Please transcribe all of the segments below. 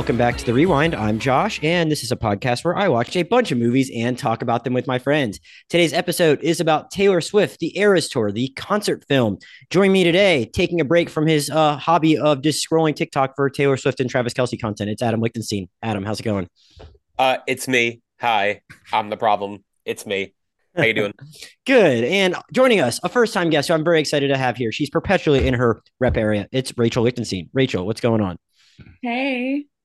and welcome back to the Rewind. I'm Josh, and this is a podcast where I watch a bunch of movies and talk about them with my friends. Today's episode is about Taylor Swift, the Eras Tour, the concert film. Join me today, taking a break from his uh, hobby of just scrolling TikTok for Taylor Swift and Travis Kelce content. It's Adam Lichtenstein. Adam, how's it going? Uh, it's me. Hi, I'm the problem. It's me. How you doing? Good. And joining us, a first-time guest who I'm very excited to have here. She's perpetually in her rep era. It's Rachel Lichtenstein. Rachel, what's going on? Hey.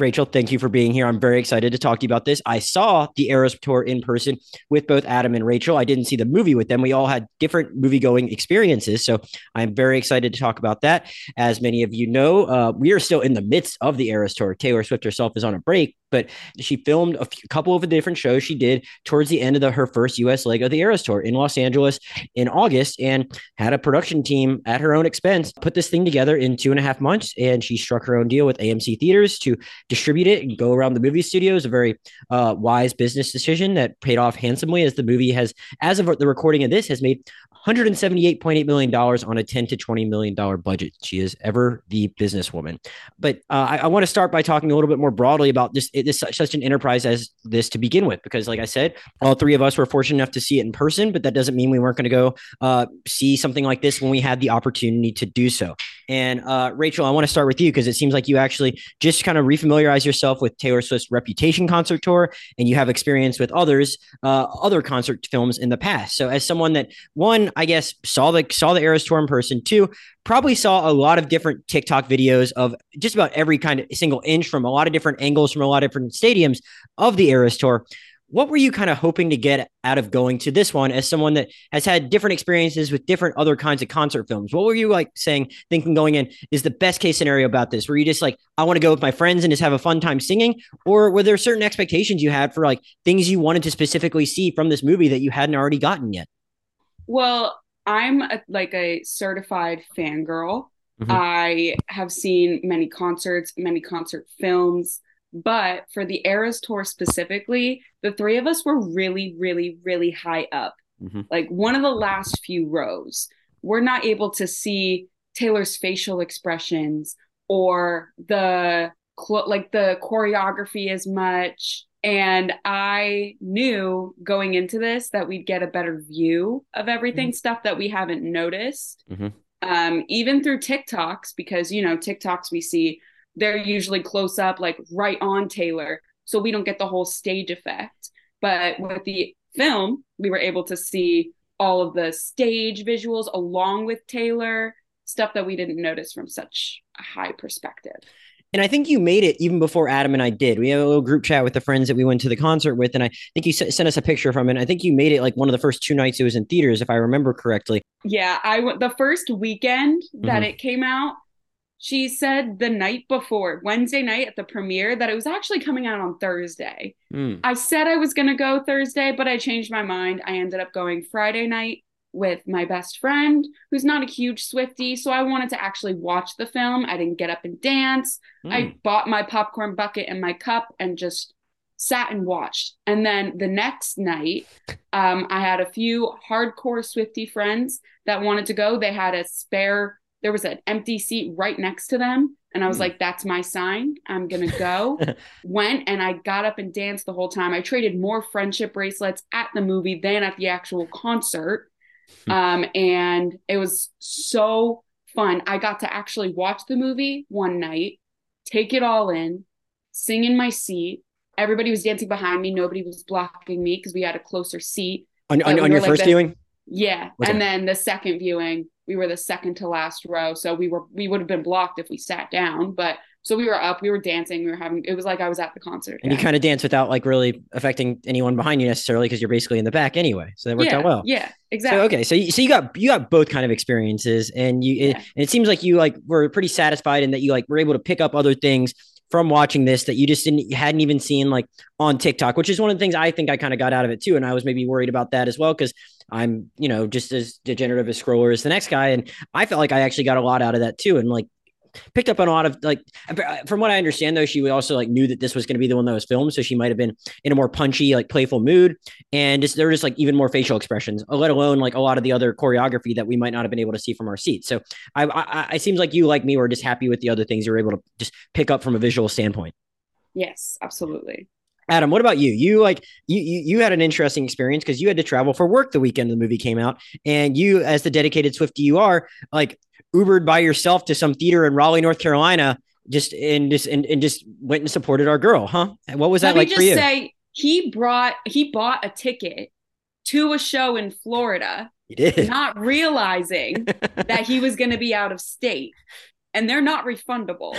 Rachel, thank you for being here. I'm very excited to talk to you about this. I saw the Eras tour in person with both Adam and Rachel. I didn't see the movie with them. We all had different movie going experiences. So I'm very excited to talk about that. As many of you know, uh, we are still in the midst of the Eras tour. Taylor Swift herself is on a break, but she filmed a few, couple of the different shows she did towards the end of the, her first US leg of the Eras tour in Los Angeles in August and had a production team at her own expense put this thing together in two and a half months. And she struck her own deal with AMC Theaters to distribute it and go around the movie studios. A very uh, wise business decision that paid off handsomely as the movie has, as of the recording of this, has made $178.8 million on a 10 to $20 million budget. She is ever the businesswoman. But uh, I, I want to start by talking a little bit more broadly about this, this such, an enterprise as this to begin with, because like I said, all three of us were fortunate enough to see it in person, but that doesn't mean we weren't going to go uh, see something like this when we had the opportunity to do so. And uh, Rachel, I want to start with you because it seems like you actually just kind of refamiliarize yourself with Taylor Swift's Reputation concert tour, and you have experience with others, uh, other concert films in the past. So, as someone that one, I guess, saw the saw the Eras tour in person, two, probably saw a lot of different TikTok videos of just about every kind of single inch from a lot of different angles from a lot of different stadiums of the Eras tour what were you kind of hoping to get out of going to this one as someone that has had different experiences with different other kinds of concert films? What were you like saying, thinking going in is the best case scenario about this? Were you just like, I want to go with my friends and just have a fun time singing? Or were there certain expectations you had for like things you wanted to specifically see from this movie that you hadn't already gotten yet? Well, I'm a, like a certified fangirl. Mm-hmm. I have seen many concerts, many concert films. But for the Eras tour specifically, the three of us were really, really, really high up. Mm-hmm. Like one of the last few rows. We're not able to see Taylor's facial expressions or the like the choreography as much. And I knew going into this that we'd get a better view of everything, mm-hmm. stuff that we haven't noticed. Mm-hmm. Um, even through TikToks, because you know, TikToks we see they're usually close up, like right on Taylor. So we don't get the whole stage effect. But with the film, we were able to see all of the stage visuals along with Taylor, stuff that we didn't notice from such a high perspective. And I think you made it even before Adam and I did. We had a little group chat with the friends that we went to the concert with, and I think you sent us a picture from it. I think you made it like one of the first two nights it was in theaters, if I remember correctly. Yeah, I went the first weekend that mm-hmm. it came out she said the night before wednesday night at the premiere that it was actually coming out on thursday. Mm. i said i was going to go thursday but i changed my mind. I ended up going friday night with my best friend who's not a huge Swiftie so i wanted to actually watch the film. I didn't get up and dance. Mm. i bought my popcorn bucket and my cup and just sat and watched. And then the next night um, i had a few hardcore Swiftie friends that wanted to go. They had a spare there was an empty seat right next to them. And I was mm. like, that's my sign. I'm going to go. Went and I got up and danced the whole time. I traded more friendship bracelets at the movie than at the actual concert. Hmm. Um, and it was so fun. I got to actually watch the movie one night, take it all in, sing in my seat. Everybody was dancing behind me. Nobody was blocking me because we had a closer seat. On, on, on your like first the, viewing? Yeah. Okay. And then the second viewing, we were the second to last row so we were we would have been blocked if we sat down but so we were up we were dancing we were having it was like i was at the concert and yeah. you kind of dance without like really affecting anyone behind you necessarily because you're basically in the back anyway so that worked yeah, out well yeah exactly so, okay so you, so you got you got both kind of experiences and you yeah. it, and it seems like you like were pretty satisfied in that you like were able to pick up other things from watching this that you just didn't you hadn't even seen like on TikTok, which is one of the things I think I kind of got out of it too. And I was maybe worried about that as well because I'm, you know, just as degenerative a scroller as the next guy. And I felt like I actually got a lot out of that too. And like picked up on a lot of like uh, from what I understand though she also like knew that this was going to be the one that was filmed so she might have been in a more punchy like playful mood and just there just like even more facial expressions let alone like a lot of the other choreography that we might not have been able to see from our seats so I, I, I seems like you like me were just happy with the other things you were able to just pick up from a visual standpoint yes absolutely Adam, what about you? You like you you, you had an interesting experience because you had to travel for work the weekend the movie came out, and you, as the dedicated Swiftie you are, like Ubered by yourself to some theater in Raleigh, North Carolina, just and just and, and just went and supported our girl, huh? And what was that Let like for you? Say he brought he bought a ticket to a show in Florida. He did. Not realizing that he was going to be out of state. And they're not refundable.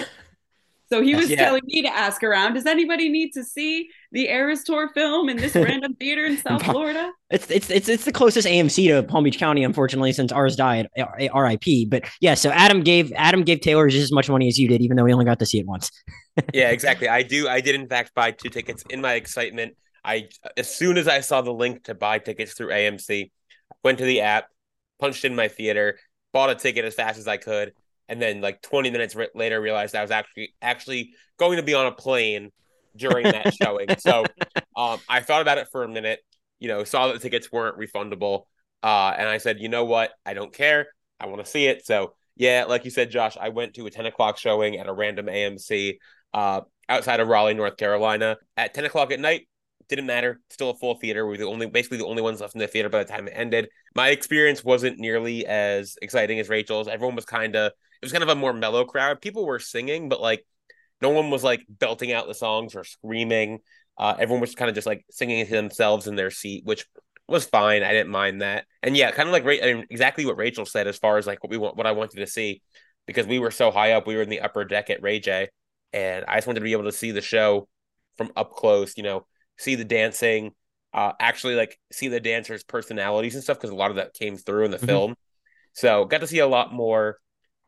So he was yeah. telling me to ask around, does anybody need to see the Eras Tour film in this random theater in South Florida? It's, it's it's it's the closest AMC to Palm Beach County, unfortunately, since ours died. RIP. But yeah, so Adam gave Adam gave Taylor just as much money as you did, even though we only got to see it once. yeah, exactly. I do. I did in fact buy two tickets in my excitement. I as soon as I saw the link to buy tickets through AMC, went to the app, punched in my theater, bought a ticket as fast as I could and then like 20 minutes re- later realized I was actually actually going to be on a plane during that showing. So um, I thought about it for a minute, you know, saw that the tickets weren't refundable. Uh, and I said, you know what? I don't care. I want to see it. So yeah, like you said, Josh, I went to a 10 o'clock showing at a random AMC uh, outside of Raleigh, North Carolina at 10 o'clock at night. Didn't matter. Still a full theater. We were the only, basically the only ones left in the theater by the time it ended. My experience wasn't nearly as exciting as Rachel's. Everyone was kind of it was kind of a more mellow crowd. People were singing, but like no one was like belting out the songs or screaming. Uh, everyone was kind of just like singing to themselves in their seat, which was fine. I didn't mind that. And yeah, kind of like I mean, exactly what Rachel said as far as like what we want, what I wanted to see, because we were so high up. We were in the upper deck at Ray Jay, and I just wanted to be able to see the show from up close. You know, see the dancing, uh, actually like see the dancers' personalities and stuff because a lot of that came through in the mm-hmm. film. So got to see a lot more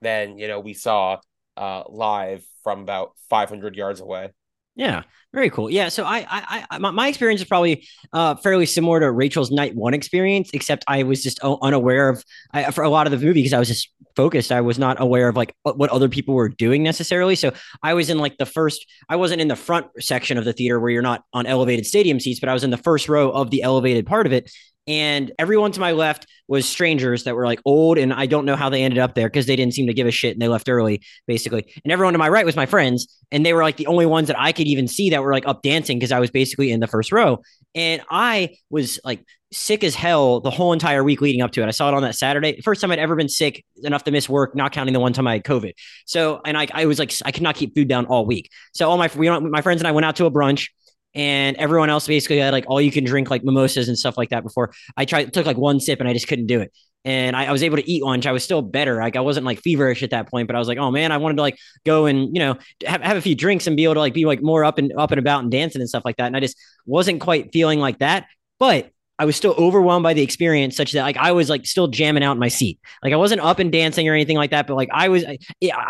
than you know we saw uh, live from about 500 yards away. Yeah, very cool. Yeah, so I, I, I my, my experience is probably uh, fairly similar to Rachel's night one experience, except I was just unaware of I, for a lot of the movie because I was just focused. I was not aware of like what other people were doing necessarily. So I was in like the first. I wasn't in the front section of the theater where you're not on elevated stadium seats, but I was in the first row of the elevated part of it, and everyone to my left was strangers that were like old and i don't know how they ended up there because they didn't seem to give a shit and they left early basically. And everyone to my right was my friends and they were like the only ones that i could even see that were like up dancing because i was basically in the first row. And i was like sick as hell the whole entire week leading up to it. I saw it on that saturday. First time i'd ever been sick enough to miss work not counting the one time i had covid. So and i, I was like i could not keep food down all week. So all my we, my friends and i went out to a brunch and everyone else basically had like all you can drink like mimosas and stuff like that before I tried took like one sip and I just couldn't do it. And I, I, was able to eat lunch. I was still better. Like I wasn't like feverish at that point, but I was like, oh man, I wanted to like go and you know have, have a few drinks and be able to like be like more up and up and about and dancing and stuff like that. And I just wasn't quite feeling like that. But I was still overwhelmed by the experience, such that like I was like still jamming out in my seat. Like I wasn't up and dancing or anything like that, but like I was, it,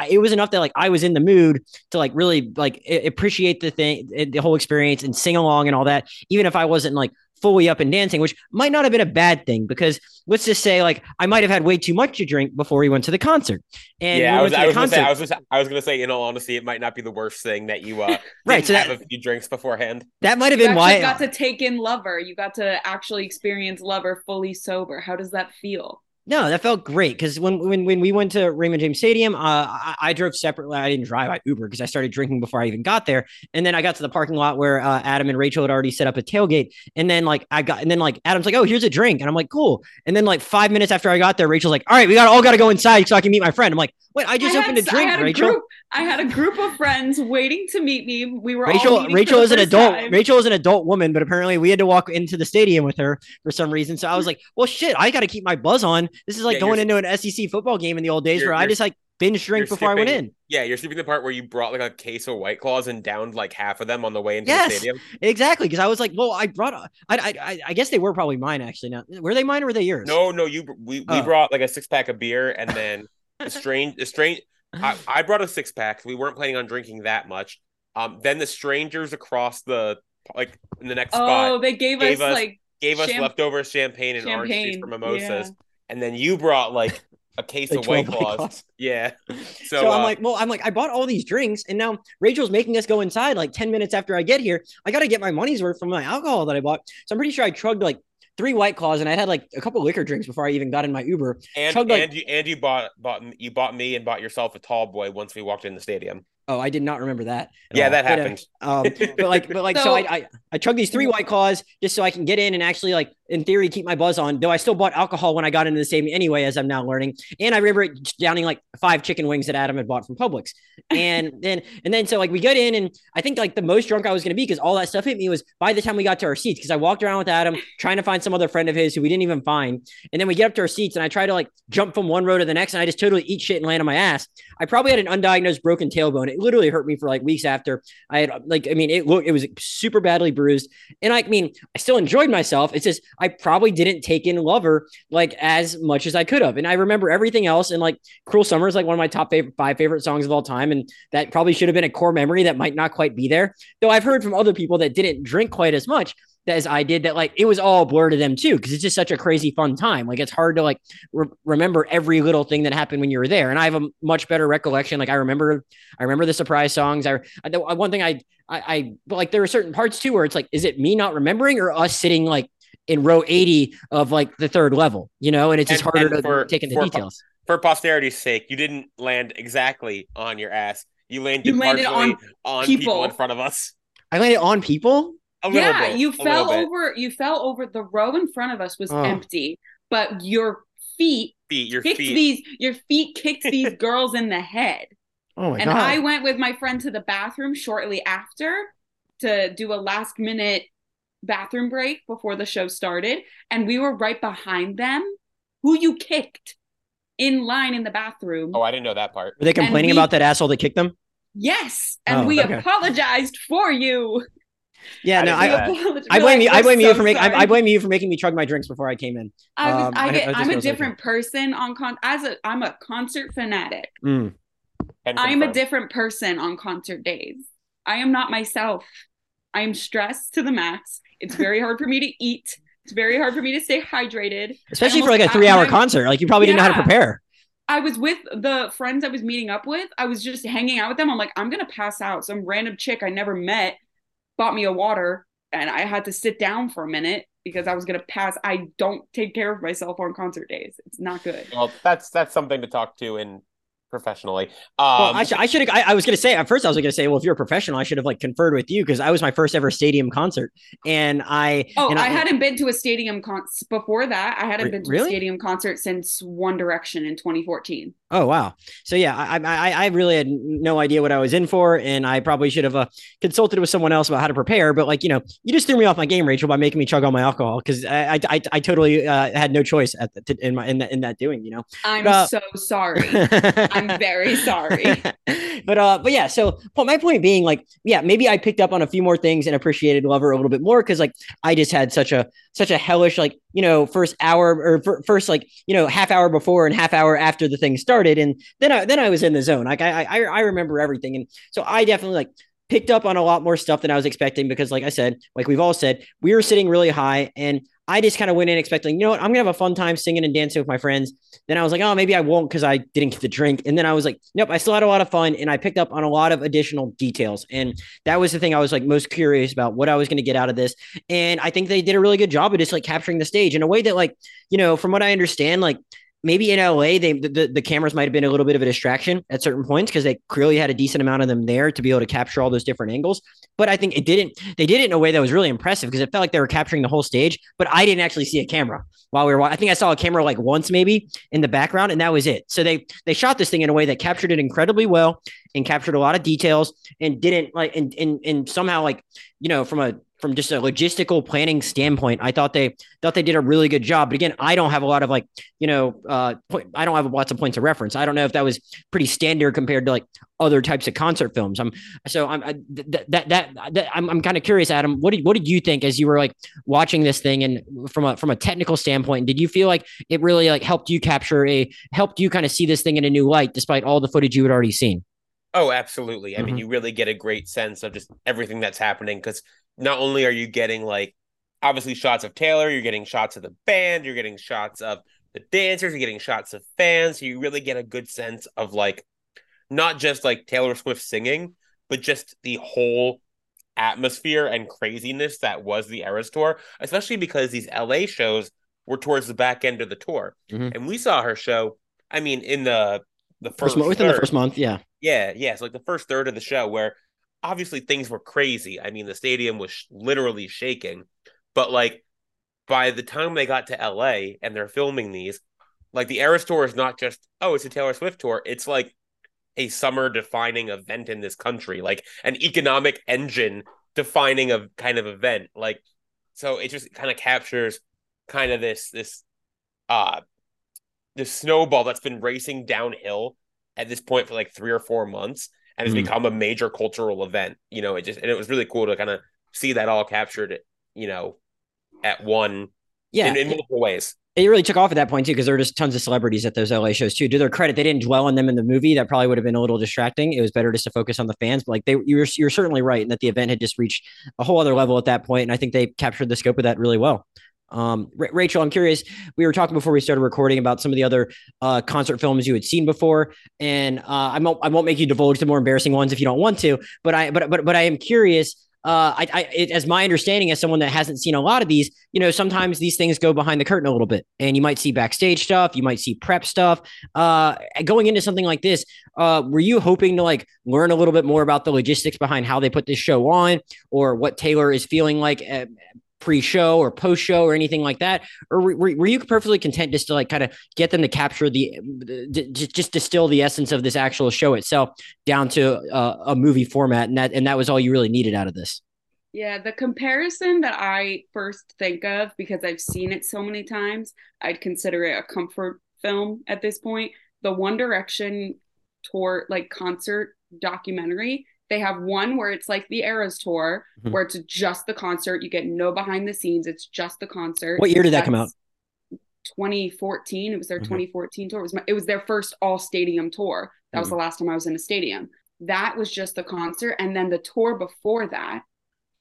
it was enough that like I was in the mood to like really like appreciate the thing, eh, the whole experience, and sing along and all that. Even if I wasn't like fully up and dancing, which might not have been a bad thing because let's just say like I might have had way too much to drink before we went to the concert. And yeah, I was, I was, concert, say, I was, just, I was gonna say, in all honesty, it might not be the worst thing that you uh right. So that, have a few drinks beforehand. That might have been why you got to take in Lover. You got to actually experience Lover fully sober. How does that feel? No, that felt great because when when when we went to Raymond James Stadium, uh, I, I, drove separately. I didn't drive. I Uber because I started drinking before I even got there. And then I got to the parking lot where uh, Adam and Rachel had already set up a tailgate. And then like I got, and then like Adam's like, "Oh, here's a drink," and I'm like, "Cool." And then like five minutes after I got there, Rachel's like, "All right, we got all got to go inside so I can meet my friend." I'm like, "Wait, I just I opened had, a drink, a Rachel." Group, I had a group of friends waiting to meet me. We were Rachel. Rachel is an adult. Time. Rachel is an adult woman, but apparently we had to walk into the stadium with her for some reason. So I was like, "Well, shit, I got to keep my buzz on." This is like yeah, going into into an SEC football game in the old days where I just like binge drink before skipping, I went in. Yeah, you're skipping the part where you brought like a case of White Claws and downed like half of them on the way into yes, the stadium. Exactly, because I was like, well, I brought. A, I, I I guess they were probably mine actually. Now, were they mine or were they yours? No, no, you. We we oh. brought like a six pack of beer and then a strange, a strange. I, I brought a six pack. We weren't planning on drinking that much. Um, then the strangers across the like in the next oh, spot. Oh, they gave, gave us, us, like gave us leftover champagne and champagne. orange juice for mimosas. Yeah and then you brought like a case like of white claws. claws. Yeah. So, so uh, I'm like, well, I'm like, I bought all these drinks, and now Rachel's making us go inside like 10 minutes after I get here. I got to get my money's worth from my alcohol that I bought. So I'm pretty sure I chugged like three white claws, and I had like a couple liquor drinks before I even got in my Uber. And chugged, and like, you and you bought bought you bought me and bought yourself a tall boy once we walked in the stadium. Oh, I did not remember that. Yeah, all. that but, uh, happened. Um, but like, but like, so, so I, I, I chug these three white claws just so I can get in and actually like in theory keep my buzz on. Though I still bought alcohol when I got into the same anyway, as I'm now learning. And I remember downing like five chicken wings that Adam had bought from Publix. And then and then so like we get in and I think like the most drunk I was gonna be because all that stuff hit me was by the time we got to our seats because I walked around with Adam trying to find some other friend of his who we didn't even find. And then we get up to our seats and I try to like jump from one row to the next and I just totally eat shit and land on my ass. I probably had an undiagnosed broken tailbone. It literally hurt me for like weeks after I had like I mean it looked it was super badly bruised. And I mean I still enjoyed myself. It's just I probably didn't take in Lover like as much as I could have. And I remember everything else. And like Cruel Summer is like one of my top favorite five favorite songs of all time. And that probably should have been a core memory that might not quite be there. Though I've heard from other people that didn't drink quite as much as I did that like it was all blur to them too because it's just such a crazy fun time. Like it's hard to like re- remember every little thing that happened when you were there. And I have a much better recollection. Like I remember, I remember the surprise songs. I, I uh, one thing I, I, I, but like there are certain parts too where it's like, is it me not remembering or us sitting like in row 80 of like the third level, you know, and it's just and, harder and for, to take into for, details. For posterity's sake, you didn't land exactly on your ass. You landed, you landed on, on people. people in front of us. I landed on people. Yeah, bit, you fell over. You fell over. The row in front of us was oh. empty, but your feet, feet, your kicked feet. these. Your feet kicked these girls in the head. Oh my and god! I went with my friend to the bathroom shortly after to do a last minute bathroom break before the show started, and we were right behind them. Who you kicked in line in the bathroom? Oh, I didn't know that part. Were they complaining we, about that asshole that kicked them? Yes, and oh, we okay. apologized for you. Yeah, no, I, I blame like, you. I blame so you for making. I, I, blame you for making me chug my drinks before I came in. I was, um, I get, I, am a different like person on con. As a, I'm a concert fanatic. Mm. I'm a different person on concert days. I am not myself. I am stressed to the max. It's very hard for me to eat. It's very hard for me to stay hydrated. Especially for like a three hour concert. Like you probably yeah. didn't know how to prepare. I was with the friends I was meeting up with. I was just hanging out with them. I'm like, I'm gonna pass out. Some random chick I never met bought me a water and I had to sit down for a minute because I was gonna pass. I don't take care of myself on concert days. It's not good. Well, that's that's something to talk to in professionally. Um, well, I, sh- I should. I, I, was going to say at first. I was going to say, well, if you're a professional, I should have like conferred with you because I was my first ever stadium concert, and I. Oh, and I, I, hadn't been to a stadium concert before that. I hadn't been to really? a stadium concert since One Direction in 2014. Oh wow! So yeah, I, I I really had no idea what I was in for, and I probably should have uh, consulted with someone else about how to prepare. But like you know, you just threw me off my game, Rachel, by making me chug all my alcohol because I, I I totally uh, had no choice at the, in my in that in that doing. You know, I'm but, uh, so sorry. I'm very sorry. but uh, but yeah. So my point being, like, yeah, maybe I picked up on a few more things and appreciated Lover a little bit more because like I just had such a such a hellish like you know first hour or first like you know half hour before and half hour after the thing started and then I then I was in the zone like I I, I remember everything and so I definitely like picked up on a lot more stuff than I was expecting because like I said like we've all said we were sitting really high and I just kind of went in expecting, you know what, I'm gonna have a fun time singing and dancing with my friends. Then I was like, oh, maybe I won't because I didn't get the drink. And then I was like, nope, I still had a lot of fun and I picked up on a lot of additional details. And that was the thing I was like most curious about what I was gonna get out of this. And I think they did a really good job of just like capturing the stage in a way that, like, you know, from what I understand, like maybe in LA, they the, the cameras might have been a little bit of a distraction at certain points because they clearly had a decent amount of them there to be able to capture all those different angles. But I think it didn't. They did it in a way that was really impressive because it felt like they were capturing the whole stage. But I didn't actually see a camera while we were. I think I saw a camera like once maybe in the background, and that was it. So they they shot this thing in a way that captured it incredibly well and captured a lot of details and didn't like and and and somehow like you know from a from just a logistical planning standpoint, I thought they thought they did a really good job. But again, I don't have a lot of like, you know, uh, point, I don't have lots of points of reference. I don't know if that was pretty standard compared to like other types of concert films. I'm so I'm I, that, that that that I'm I'm kind of curious, Adam. What did what did you think as you were like watching this thing and from a from a technical standpoint? Did you feel like it really like helped you capture a helped you kind of see this thing in a new light despite all the footage you had already seen? Oh, absolutely. I mm-hmm. mean, you really get a great sense of just everything that's happening because not only are you getting like obviously shots of Taylor, you're getting shots of the band, you're getting shots of the dancers, you're getting shots of fans, so you really get a good sense of like not just like Taylor Swift singing, but just the whole atmosphere and craziness that was the Eras tour, especially because these LA shows were towards the back end of the tour. Mm-hmm. And we saw her show, I mean, in the the first, first within third. the first month, yeah. Yeah, yeah. So like the first third of the show where obviously things were crazy. I mean, the stadium was sh- literally shaking. But like by the time they got to LA and they're filming these, like the Eras tour is not just, oh, it's a Taylor Swift tour. It's like a summer defining event in this country, like an economic engine defining a kind of event. Like, so it just kind of captures kind of this, this, uh, this snowball that's been racing downhill at this point for like three or four months and has mm. become a major cultural event. You know, it just, and it was really cool to kind of see that all captured, you know, at one, yeah, in, in multiple ways it really took off at that point too because there were just tons of celebrities at those LA shows too. To their credit, they didn't dwell on them in the movie. That probably would have been a little distracting. It was better just to focus on the fans. But like they, you're you're certainly right in that the event had just reached a whole other level at that point, and I think they captured the scope of that really well. Um, R- Rachel, I'm curious. We were talking before we started recording about some of the other uh, concert films you had seen before, and uh, I won't I won't make you divulge the more embarrassing ones if you don't want to. But I but but but I am curious uh, I, I it, as my understanding as someone that hasn't seen a lot of these, you know, sometimes these things go behind the curtain a little bit, and you might see backstage stuff, you might see prep stuff. Uh, going into something like this, uh, were you hoping to like learn a little bit more about the logistics behind how they put this show on, or what Taylor is feeling like? Pre-show or post-show or anything like that? Or were, were you perfectly content just to like kind of get them to capture the, just distill the essence of this actual show itself down to uh, a movie format and that and that was all you really needed out of this? Yeah the comparison that i first think of because i've seen it so many times i'd consider it a comfort film at this point. The one direction tour like concert documentary they have one where it's like the Eras tour, mm-hmm. where it's just the concert. You get no behind the scenes. It's just the concert. What year did That's that come out? 2014. It was their mm-hmm. 2014 tour. It was my, it was their first all stadium tour. That mm-hmm. was the last time I was in a stadium. That was just the concert, and then the tour before that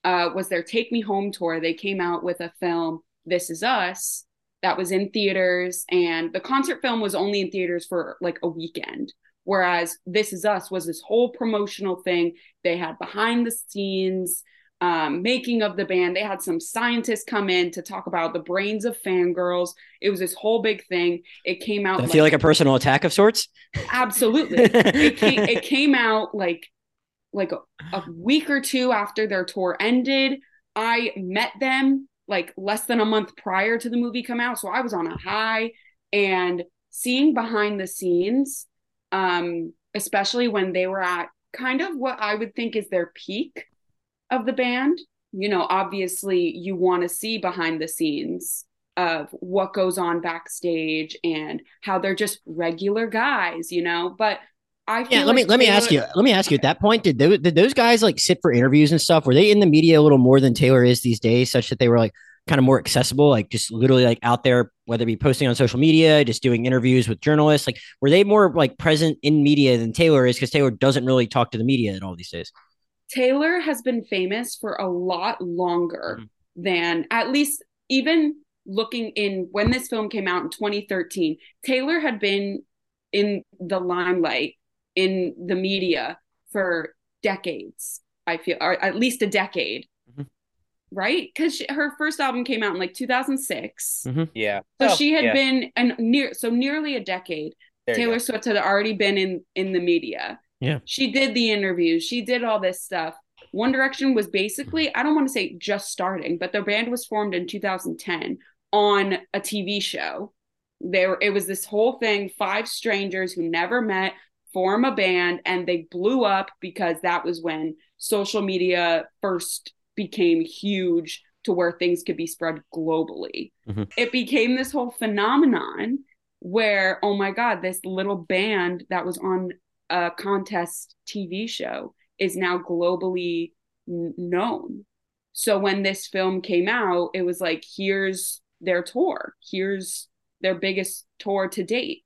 uh, was their Take Me Home tour. They came out with a film, This Is Us, that was in theaters, and the concert film was only in theaters for like a weekend. Whereas This Is Us was this whole promotional thing. They had behind the scenes um, making of the band. They had some scientists come in to talk about the brains of fangirls. It was this whole big thing. It came out. I like, feel like a personal attack of sorts. Absolutely. it, came, it came out like like a, a week or two after their tour ended. I met them like less than a month prior to the movie come out, so I was on a high and seeing behind the scenes um, especially when they were at kind of what I would think is their peak of the band. You know, obviously, you want to see behind the scenes of what goes on backstage and how they're just regular guys, you know. But I yeah, let like me let me ask you. Let me ask you. At that point, did those, did those guys like sit for interviews and stuff? Were they in the media a little more than Taylor is these days, such that they were like, kind of more accessible, like just literally like out there, whether it be posting on social media, just doing interviews with journalists? Like, were they more like present in media than Taylor is? Because Taylor doesn't really talk to the media at all these days. Taylor has been famous for a lot longer mm-hmm. than at least even looking in when this film came out in 2013. Taylor had been in the limelight in the media for decades. I feel, or at least a decade right? Because her first album came out in like 2006. Mm-hmm. Yeah. So oh, she had yeah. been and near so nearly a decade. There Taylor Swift had already been in in the media. Yeah. She did the interviews. She did all this stuff. One Direction was basically I don't want to say just starting, but their band was formed in 2010 on a TV show. There it was this whole thing, five strangers who never met form a band and they blew up because that was when social media first became huge to where things could be spread globally. Mm-hmm. It became this whole phenomenon where, oh my God, this little band that was on a contest TV show is now globally n- known. So when this film came out, it was like, here's their tour, here's their biggest tour to date.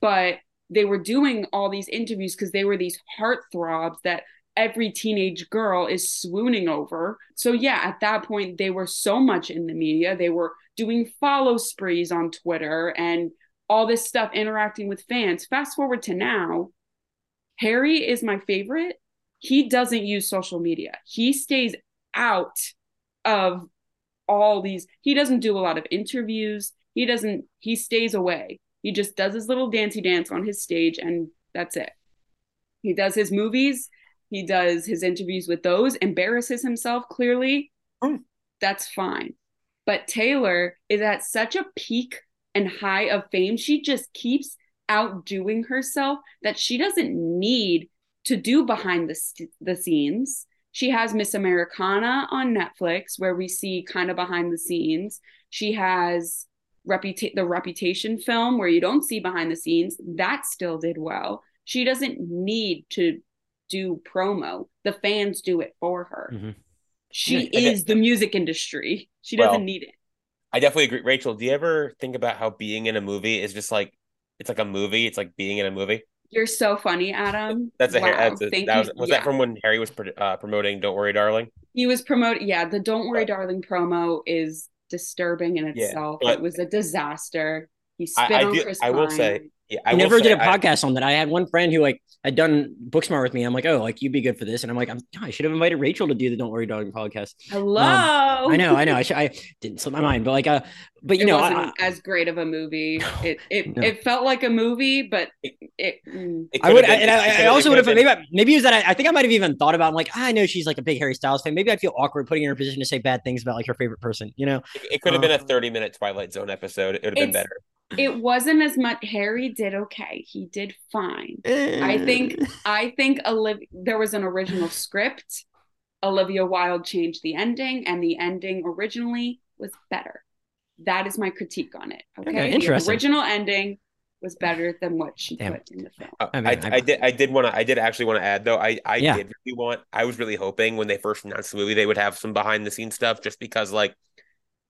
But they were doing all these interviews because they were these heartthrobs that every teenage girl is swooning over. So yeah, at that point they were so much in the media. They were doing follow sprees on Twitter and all this stuff interacting with fans. Fast forward to now, Harry is my favorite. He doesn't use social media. He stays out of all these. He doesn't do a lot of interviews. He doesn't he stays away. He just does his little dancey dance on his stage and that's it. He does his movies he does his interviews with those, embarrasses himself clearly. Mm. That's fine. But Taylor is at such a peak and high of fame. She just keeps outdoing herself that she doesn't need to do behind the, the scenes. She has Miss Americana on Netflix, where we see kind of behind the scenes. She has Reputa- the Reputation film, where you don't see behind the scenes. That still did well. She doesn't need to do promo. The fans do it for her. Mm-hmm. She yeah, is the music industry. She doesn't well, need it. I definitely agree. Rachel, do you ever think about how being in a movie is just like it's like a movie? It's like being in a movie. You're so funny, Adam. That's a, wow. that's a that was, was yeah. that from when Harry was uh, promoting "Don't Worry, Darling"? He was promoting. Yeah, the "Don't Worry, Darling" promo is disturbing in itself. Yeah, it was a disaster. He spit I, I on do, Chris. I will say yeah, I, never did a podcast I, on that. I had one friend who like had done Booksmart with me. I'm like, oh, like you'd be good for this, and I'm like, I'm, I should have invited Rachel to do the Don't Worry Darling podcast. Hello. Um, I know, I know. I, should, I didn't slip my mind, but like, uh, but you it know, wasn't I, as great of a movie. It it, no. it felt like a movie, but it. it, mm. I would, been, and I, I also would have maybe maybe it was that I, I think I might have even thought about. I'm like, ah, I know she's like a big Harry Styles fan. Maybe I'd feel awkward putting her in a position to say bad things about like her favorite person. You know, it, it could have um, been a 30 minute Twilight Zone episode. It would have been better it wasn't as much harry did okay he did fine i think eh. i think olivia there was an original script olivia wilde changed the ending and the ending originally was better that is my critique on it okay, okay interesting. the original ending was better than what she Damn. put in the film. Uh, I, mean, I, I, did. I did want to. I did actually want to add though. I I yeah. did really want. I was really hoping when they first announced the movie they would have some behind the scenes stuff, just because like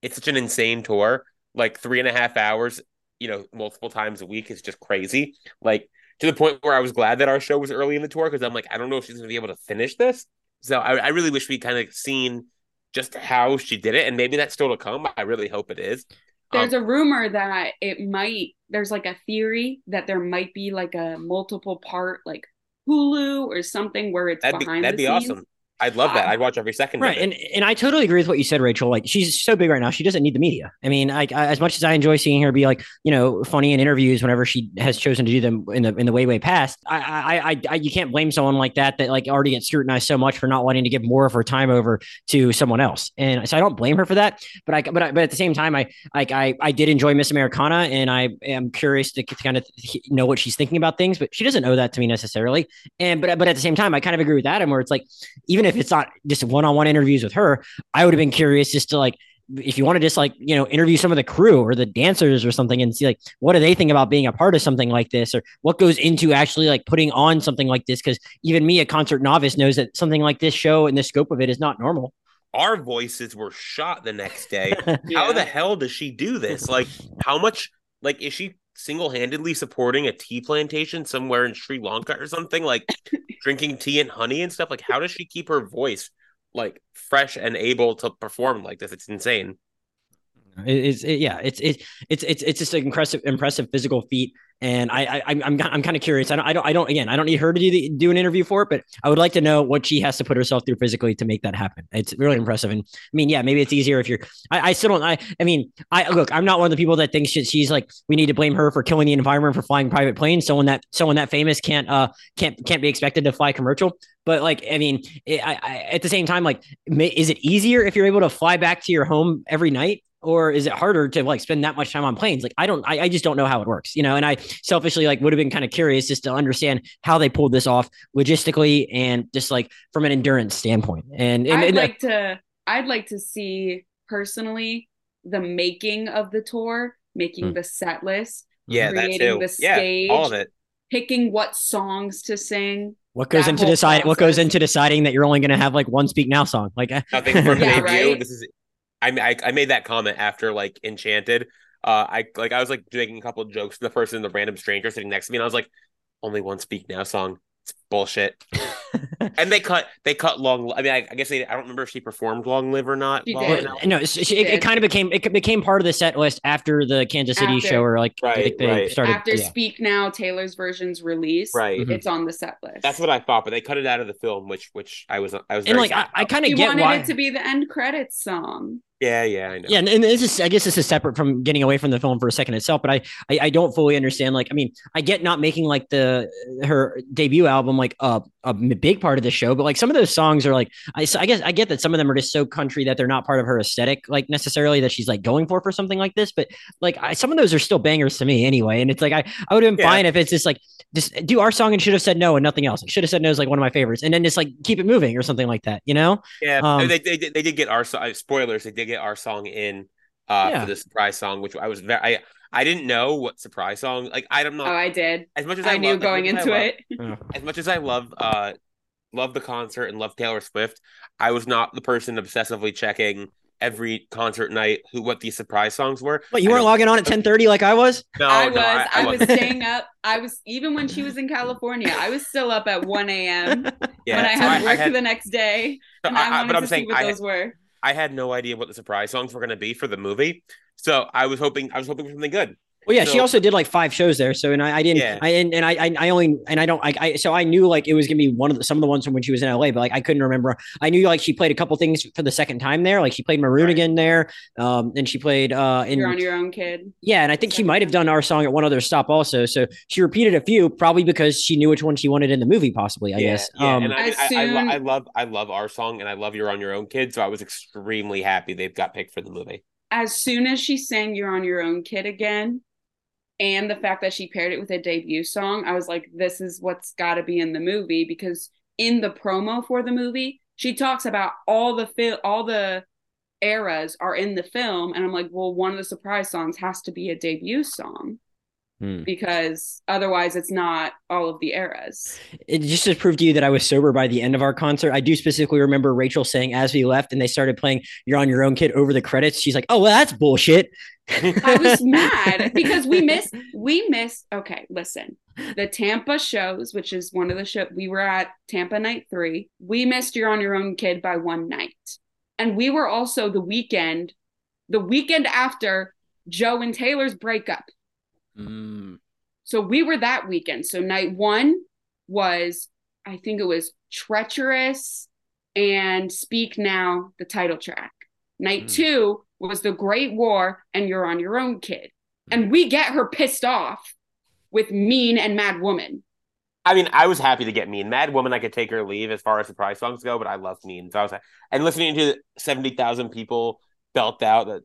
it's such an insane tour. Like three and a half hours you know, multiple times a week is just crazy. Like to the point where I was glad that our show was early in the tour because I'm like, I don't know if she's going to be able to finish this. So I, I really wish we kind of seen just how she did it, and maybe that's still to come. I really hope it is. There's um, a rumor that it might. There's like a theory that there might be like a multiple part like Hulu or something where it's that'd behind. Be, that'd be scenes. awesome. I'd love that. Um, I'd watch every second. Right, and and I totally agree with what you said, Rachel. Like she's so big right now, she doesn't need the media. I mean, I, I, as much as I enjoy seeing her be like, you know, funny in interviews whenever she has chosen to do them in the in the way way past. I, I, I, I you can't blame someone like that that like already gets scrutinized so much for not wanting to give more of her time over to someone else. And so I don't blame her for that. But I but I, but at the same time, I like I I did enjoy Miss Americana, and I am curious to kind of know what she's thinking about things. But she doesn't know that to me necessarily. And but but at the same time, I kind of agree with Adam, where it's like even if it's not just one-on-one interviews with her, I would have been curious just to like if you want to just like you know interview some of the crew or the dancers or something and see like what do they think about being a part of something like this or what goes into actually like putting on something like this because even me a concert novice knows that something like this show and the scope of it is not normal. Our voices were shot the next day. Yeah. how the hell does she do this? Like how much like is she single-handedly supporting a tea plantation somewhere in sri lanka or something like drinking tea and honey and stuff like how does she keep her voice like fresh and able to perform like this. It's insane. It's it, yeah, it's it, it's it's it's just an impressive impressive physical feat. And I, I I'm I'm kind of curious. I don't I don't I don't again I don't need her to do the, do an interview for it, but I would like to know what she has to put herself through physically to make that happen. It's really impressive. And I mean, yeah, maybe it's easier if you're. I, I still don't. I I mean, I look. I'm not one of the people that thinks that she's like we need to blame her for killing the environment for flying private planes. Someone that someone that famous can't uh can't can't be expected to fly commercial. But like, I mean, it, I, I, at the same time, like, is it easier if you're able to fly back to your home every night? Or is it harder to like spend that much time on planes? Like, I don't, I, I just don't know how it works, you know. And I selfishly like would have been kind of curious just to understand how they pulled this off logistically and just like from an endurance standpoint. And, and I'd and, like to, I'd like to see personally the making of the tour, making hmm. the set list, yeah, creating the stage, yeah, all of it, picking what songs to sing. What goes into deciding? What goes into deciding that you're only going to have like one Speak Now song? Like nothing from yeah, debut. Right? This is I, I, I made that comment after like Enchanted. Uh, I like I was like making a couple of jokes to the person, the random stranger sitting next to me, and I was like, only one Speak Now song. It's bullshit. and they cut they cut long. I mean, I, I, guess they. I don't remember if she performed "Long Live" or not. She. No, she, it, it, kind of became it became part of the set list after the Kansas City after, show, or like right, they, right. started after yeah. Speak Now Taylor's version's release. Right, it's on the set list. That's what I thought, but they cut it out of the film, which which I was I was and like I, I kind of get wanted why it to be the end credits song. Yeah, yeah, I know. Yeah, and, and, this is, I guess, this is separate from getting away from the film for a second itself. But I, I, I, don't fully understand. Like, I mean, I get not making like the her debut album like a a big part of the show, but like some of those songs are like, I, I guess I get that some of them are just so country that they're not part of her aesthetic, like necessarily that she's like going for for something like this. But like, I, some of those are still bangers to me anyway. And it's like I, I would have been yeah. fine if it's just like just do our song and should have said no and nothing else. Should have said no is like one of my favorites, and then just like keep it moving or something like that. You know? Yeah, um, they, they they did get our spoilers. They did get our song in uh, yeah. for the surprise song, which I was very I I didn't know what surprise song like I'm not. Know. Oh, I did. As much as I, I knew going into love, it. as much as I love uh love the concert and love Taylor Swift, I was not the person obsessively checking every concert night who what these surprise songs were. But you weren't logging on at ten thirty like I was. No, I no, was. I, I, I was staying up. I was even when she was in California. I was still up at one a.m. yeah, when I had I, work had, the next day, and I, wanted but I'm to saying, see what those were. I had no idea what the surprise songs were going to be for the movie, so I was hoping I was hoping for something good. Well, yeah, so, she also did like five shows there. So, and I, I didn't, yeah. I, and, and I, I only, and I don't, I, I, so I knew like it was gonna be one of the, some of the ones from when she was in LA, but like I couldn't remember. I knew like she played a couple things for the second time there. Like she played Maroon right. again there. Um, and she played, uh, in, You're on your own kid. Yeah. And I think she might have done our song at one other stop also. So she repeated a few, probably because she knew which one she wanted in the movie, possibly, I yeah, guess. Yeah. Um, and I, I, soon... I, I, love, I love our song and I love You're on Your Own Kid. So I was extremely happy they've got picked for the movie. As soon as she sang You're on Your Own Kid again, and the fact that she paired it with a debut song, I was like, this is what's got to be in the movie because in the promo for the movie, she talks about all the fil- all the eras are in the film, and I'm like, well, one of the surprise songs has to be a debut song. Hmm. Because otherwise, it's not all of the eras. It just to prove to you that I was sober by the end of our concert. I do specifically remember Rachel saying, as we left and they started playing You're on Your Own Kid over the credits, she's like, Oh, well, that's bullshit. I was mad because we missed we missed okay, listen. The Tampa shows, which is one of the show we were at Tampa night 3. We missed You're on Your Own Kid by one night. And we were also the weekend the weekend after Joe and Taylor's breakup. Mm. So we were that weekend. So night 1 was I think it was Treacherous and Speak Now the title track. Night mm. 2 was the Great War and You're on Your Own Kid. And we get her pissed off with Mean and Mad Woman. I mean, I was happy to get Mean. Mad Woman, I could take her leave as far as surprise songs go, but I love Mean. So I was and listening to 70,000 people belt out that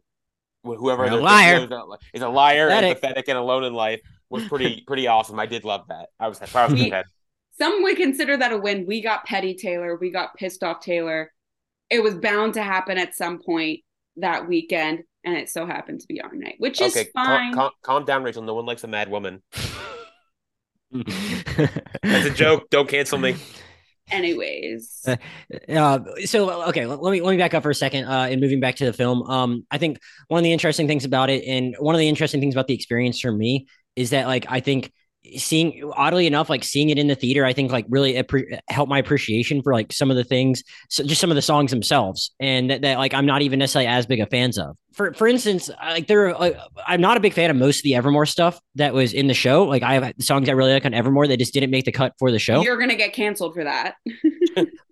whoever a liar. is a liar pathetic. and pathetic and alone in life was pretty pretty awesome. I did love that. I was proud of that. Some would consider that a win. We got petty Taylor. We got pissed off Taylor. It was bound to happen at some point that weekend, and it so happened to be our night, which okay, is fine. Calm, calm, calm down, Rachel. No one likes a mad woman. That's a joke. Don't cancel me. Anyways, uh, uh, so okay, let me let me back up for a second. Uh, and moving back to the film, um, I think one of the interesting things about it, and one of the interesting things about the experience for me, is that like I think seeing oddly enough like seeing it in the theater i think like really appre- helped my appreciation for like some of the things so just some of the songs themselves and that, that like i'm not even necessarily as big a fans of. For for instance like there like, i'm not a big fan of most of the evermore stuff that was in the show. Like i have songs i really like on evermore that just didn't make the cut for the show. You're gonna get canceled for that.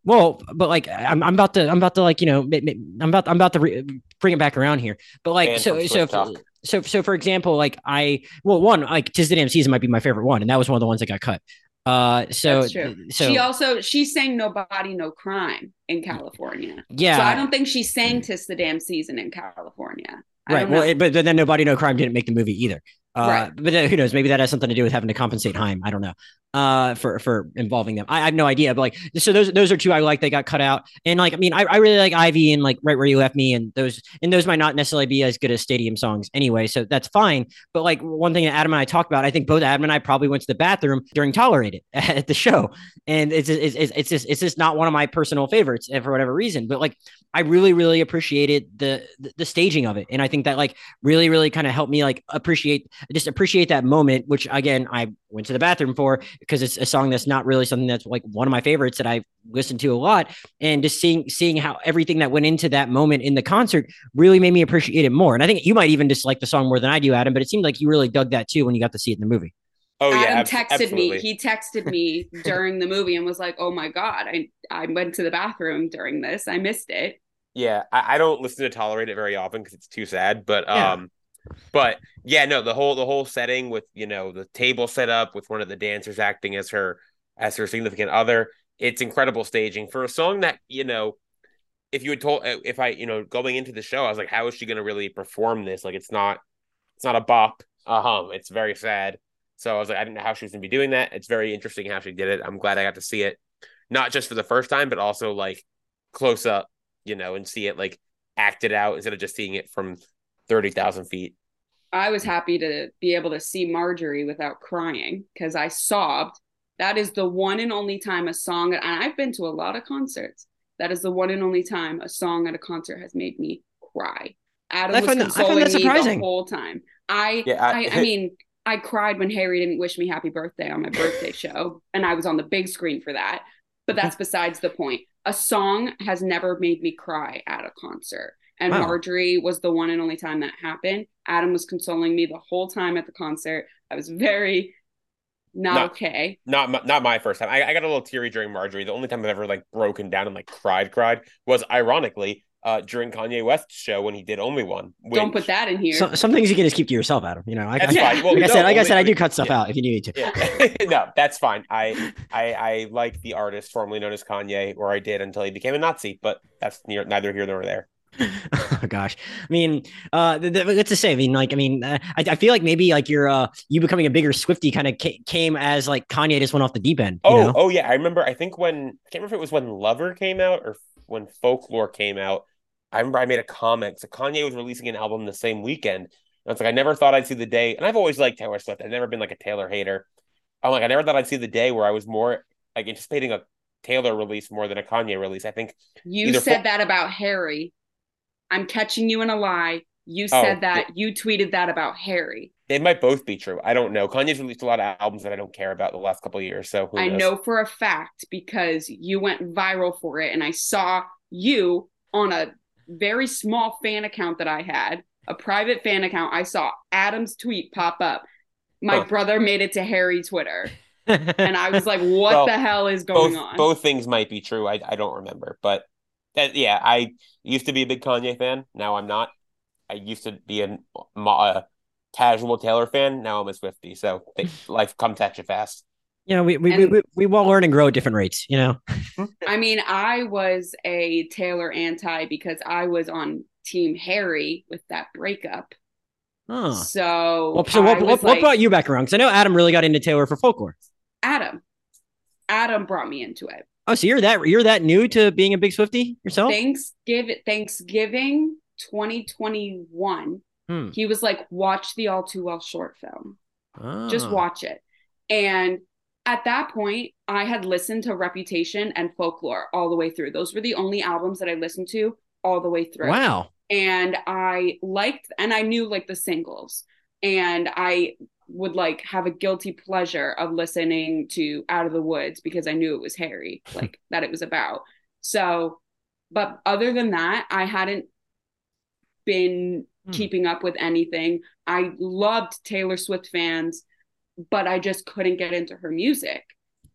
Well but like I'm, I'm about to i'm about to like you know i'm about i'm about to re- bring it back around here. But like so so so so for example, like I well one like tis the damn season might be my favorite one, and that was one of the ones that got cut. Uh, so so she also she sang "Nobody, No Crime" in California. Yeah, so I don't think she sang "Tis the Damn Season" in California. I right. Well, it, but then "Nobody, No Crime" didn't make the movie either. Uh, right. But who knows? Maybe that has something to do with having to compensate Haim. I don't know. Uh, for for involving them, I, I, have no idea. But like, so those those are two I like. They got cut out, and like, I mean, I, I really like Ivy and like right where you left me, and those and those might not necessarily be as good as stadium songs anyway. So that's fine. But like one thing that Adam and I talked about, I think both Adam and I probably went to the bathroom during "Tolerate It" at the show, and it's it's it's, just it's just not one of my personal favorites for whatever reason. But like, I really really appreciated the, the the staging of it, and I think that like really really kind of helped me like appreciate just appreciate that moment, which again, I went to the bathroom for because it's a song that's not really something that's like one of my favorites that I listened to a lot. And just seeing seeing how everything that went into that moment in the concert really made me appreciate it more. And I think you might even dislike the song more than I do, Adam. But it seemed like you really dug that too when you got to see it in the movie. Oh yeah, Adam ab- texted absolutely. me. He texted me during the movie and was like, "Oh my god, I I went to the bathroom during this. I missed it." Yeah, I, I don't listen to Tolerate It very often because it's too sad. But Yeah. um, but yeah, no, the whole the whole setting with you know the table set up with one of the dancers acting as her as her significant other. It's incredible staging for a song that you know. If you had told, uh, if I, you know, going into the show, I was like, how is she going to really perform this? Like, it's not, it's not a bop. Uh huh. It's very sad. So I was like, I didn't know how she was going to be doing that. It's very interesting how she did it. I'm glad I got to see it, not just for the first time, but also like close up, you know, and see it like acted out instead of just seeing it from 30,000 feet. I was happy to be able to see Marjorie without crying because I sobbed. That is the one and only time a song, and I've been to a lot of concerts. That is the one and only time a song at a concert has made me cry. Adam I was find that- I find consoling that me the whole time. I, Yeah, I, I- I mean, I cried when Harry didn't wish me happy birthday on my birthday show, and I was on the big screen for that. But that's besides the point. A song has never made me cry at a concert. And Wow. Marjorie was the one and only time that happened. Adam was consoling me the whole time at the concert. I was very not No. okay. Not my, not my first time. I, I got a little teary during Marjorie. The only time I've ever like broken down and like cried, cried was ironically uh during Kanye West's show when he did only one. Don't put that in here. So, some things you can just keep to yourself, Adam. You know, I, That's I, fine. Well, like I said, like I said, I do cut stuff yeah. out if you need me to. Yeah. no, that's fine. I, I I like the artist formerly known as Kanye, or I did until he became a Nazi, but that's near, neither here nor there. oh gosh i mean uh th- th- let's just say i mean like i mean uh, I, I feel like maybe like you're uh you becoming a bigger swiftie kind of ca- came as like kanye just went off the deep end you Oh, know? oh yeah. I remember. I think when I can't remember if it was when Lover came out or when Folklore came out. I remember I made a comment. So Kanye was releasing an album the same weekend. And I was like, I never thought I'd see the day. And I've always liked Taylor Swift. I've never been like a Taylor hater. I'm like, I never thought I'd see the day where I was more like anticipating a Taylor release more than a Kanye release. I think. you said fo- that about Harry. I'm catching you in a lie. You Oh, said that. You tweeted that about Harry. They might both be true. I don't know. Kanye's released a lot of albums that I don't care about the last couple of years. So who I knows? know for a fact because you went viral for it, and I saw you on a very small fan account that I had, a private fan account. I saw Adam's tweet pop up. My Huh. brother made it to Harry Twitter, and I was like, "What Well, the hell is going both on?" both things might be true. I I don't remember, but that, yeah, I used to be a big Kanye fan. Now I'm not. I used to be a, a casual Taylor fan. Now I'm a Swiftie. So they, life comes at you fast. you know we we, we And- we we all learn and grow at different rates you know hmm? I mean, I was a Taylor anti because I was on Team Harry with that breakup. oh. So, well, so I what, was what, what brought you back around because i know adam really got into taylor for folklore Adam. Adam brought me into it. Oh so you're that you're that new to being a big swiftie yourself Thanksgiving, Thanksgiving 2021. Hmm. He was like, "Watch the All Too Well short film. Just Ah. watch it." And at that point, I had listened to Reputation and Folklore all the way through. Those were the only albums that I listened to all the way through. wow and I liked and I knew like the singles and I would like have a guilty pleasure of listening to Out of the Woods because I knew it was Harry like that it was about. So but other than that I hadn't been Hmm. keeping up with anything. I loved Taylor Swift fans but I just couldn't get into her music.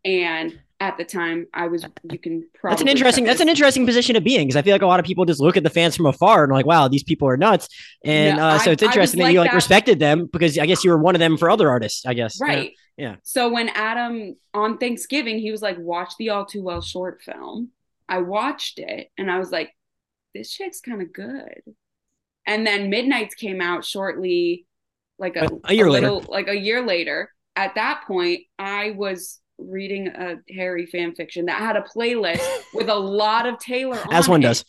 And at the time I was you can probably that's an interesting that's an interesting position to be in because i feel like a lot of people just look at the fans from afar and like wow these people are nuts and uh, so it's I interesting that like you like that- respected them because i guess you were one of them for other artists i guess? Right. Yeah. So when Adam on Thanksgiving, he was like, watch the All Too Well short film. I watched it and I was like, this chick's kind of good. And then Midnights came out shortly, like a, A- a year later. like a year later. At that point, I was reading a Harry fan fiction that had a playlist with a lot of Taylor on as one it does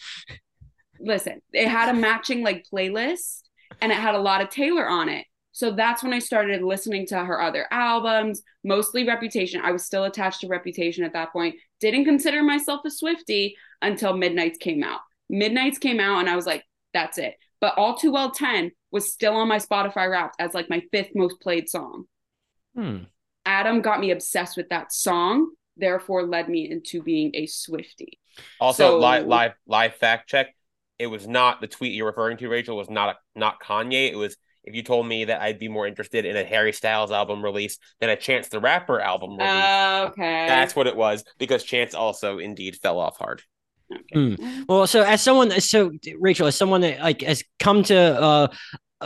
listen, it had a matching like playlist and it had a lot of Taylor on it. So that's when I started listening to her other albums, mostly Reputation. I was still attached to Reputation at that point. Didn't consider myself a Swiftie until Midnights came out. Midnights came out and I was like, that's it. But All Too Well 10 was still on my Spotify Wrapped as like my fifth most played song. Hmm. Adam got me obsessed with that song, therefore led me into being a Swiftie. Also, so, live live live fact check. It was not the tweet you're referring to, Rachel. Was not a, not Kanye. It was if you told me that I'd be more interested in a Harry Styles album release than a Chance the Rapper album release. Uh, okay, that's what it was because Chance also indeed fell off hard. Okay. Mm. Well, so as someone, so Rachel, as someone that like has come to uh,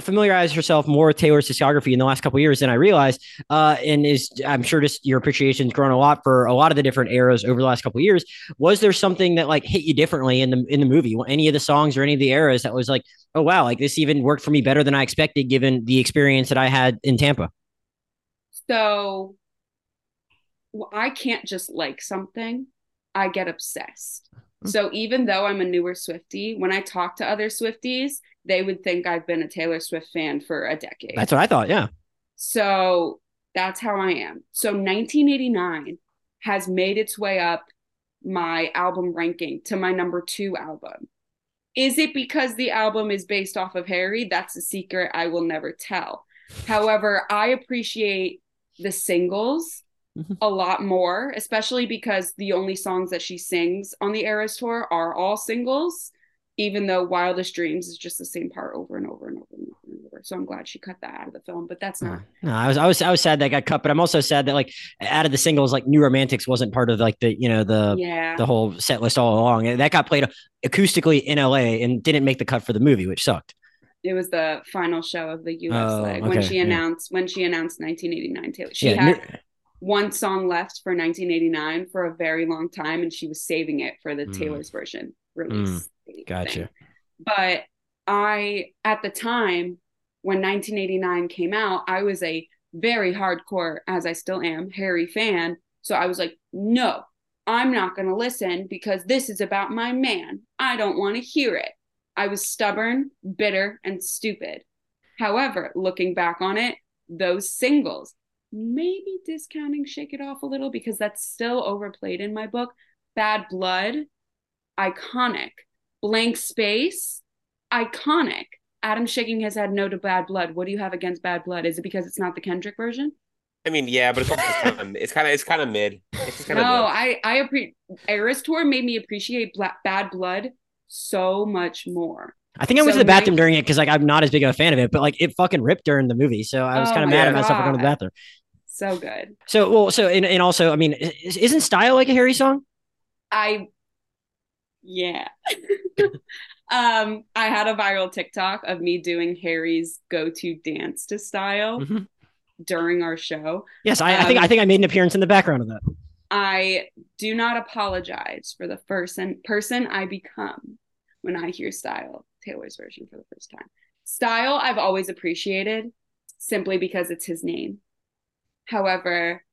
familiarize herself more with Taylor's discography in the last couple years than I realized, uh, and is I'm sure just your appreciation's grown a lot for a lot of the different eras over the last couple years. Was there something that like hit you differently in the in the movie? Any of the songs or any of the eras that was like, oh wow, like this even worked for me better than I expected, given the experience that I had in Tampa. So, well, I can't just like something; I get obsessed. Hmm. So even though I'm a newer Swiftie, when I talk to other Swifties, they would think I've been a Taylor Swift fan for a decade. That's what I thought. Yeah. So that's how I am. So 1989 has made its way up my album ranking to my number two album. Is it because the album is based off of Harry? That's a secret I will never tell. However, I appreciate the singles mm-hmm. a lot more, especially because the only songs that she sings on the Eras tour are all singles even though Wildest Dreams is just the same part over and over and over and over and over. So I'm glad she cut that out of the film, but that's not. No, I was I was I was sad that got cut, but I'm also sad that like out of the singles, like New Romantics wasn't part of like the you know the yeah. the whole set list all along. And that got played acoustically in LA and didn't make the cut for the movie, which sucked. It was the final show of the US oh, leg when she announced yeah. when she announced 1989 Taylor. She yeah, had one song left for 1989 for a very long time, and she was saving it for the mm. Taylor's version release. Mm. Gotcha. Thing. But I, at the time when 1989 came out, I was a very hardcore, as I still am, Harry fan. So I was like, no, I'm not going to listen because this is about my man. I don't want to hear it. I was stubborn, bitter, and stupid. However, looking back on it, those singles, maybe discounting Shake It Off a little because that's still overplayed in my book. Bad Blood, iconic blank space, iconic. Adam shaking his head no to bad blood. What do you have against bad blood? Is it because it's not the Kendrick version? I mean, yeah, but it's kind of it's kind of it's kind of mid. It's kind no, of I I appreciate Eras Tour made me appreciate Black, Bad Blood so much more. I think I went so to the bathroom during it because like I'm not as big of a fan of it, but like it fucking ripped during the movie, so I was oh kind of mad at myself for going to the bathroom. So good. So well, so and, and also, I mean, isn't "Style" like a Harry song? I yeah. um, I had a viral TikTok of me doing Harry's go-to dance to style mm-hmm. during our show. Yes, I, um, I, think I think I made an appearance in the background of that. I do not apologize for the person person I become when I hear style, Taylor's version for the first time. Style I've always appreciated simply because it's his name. However,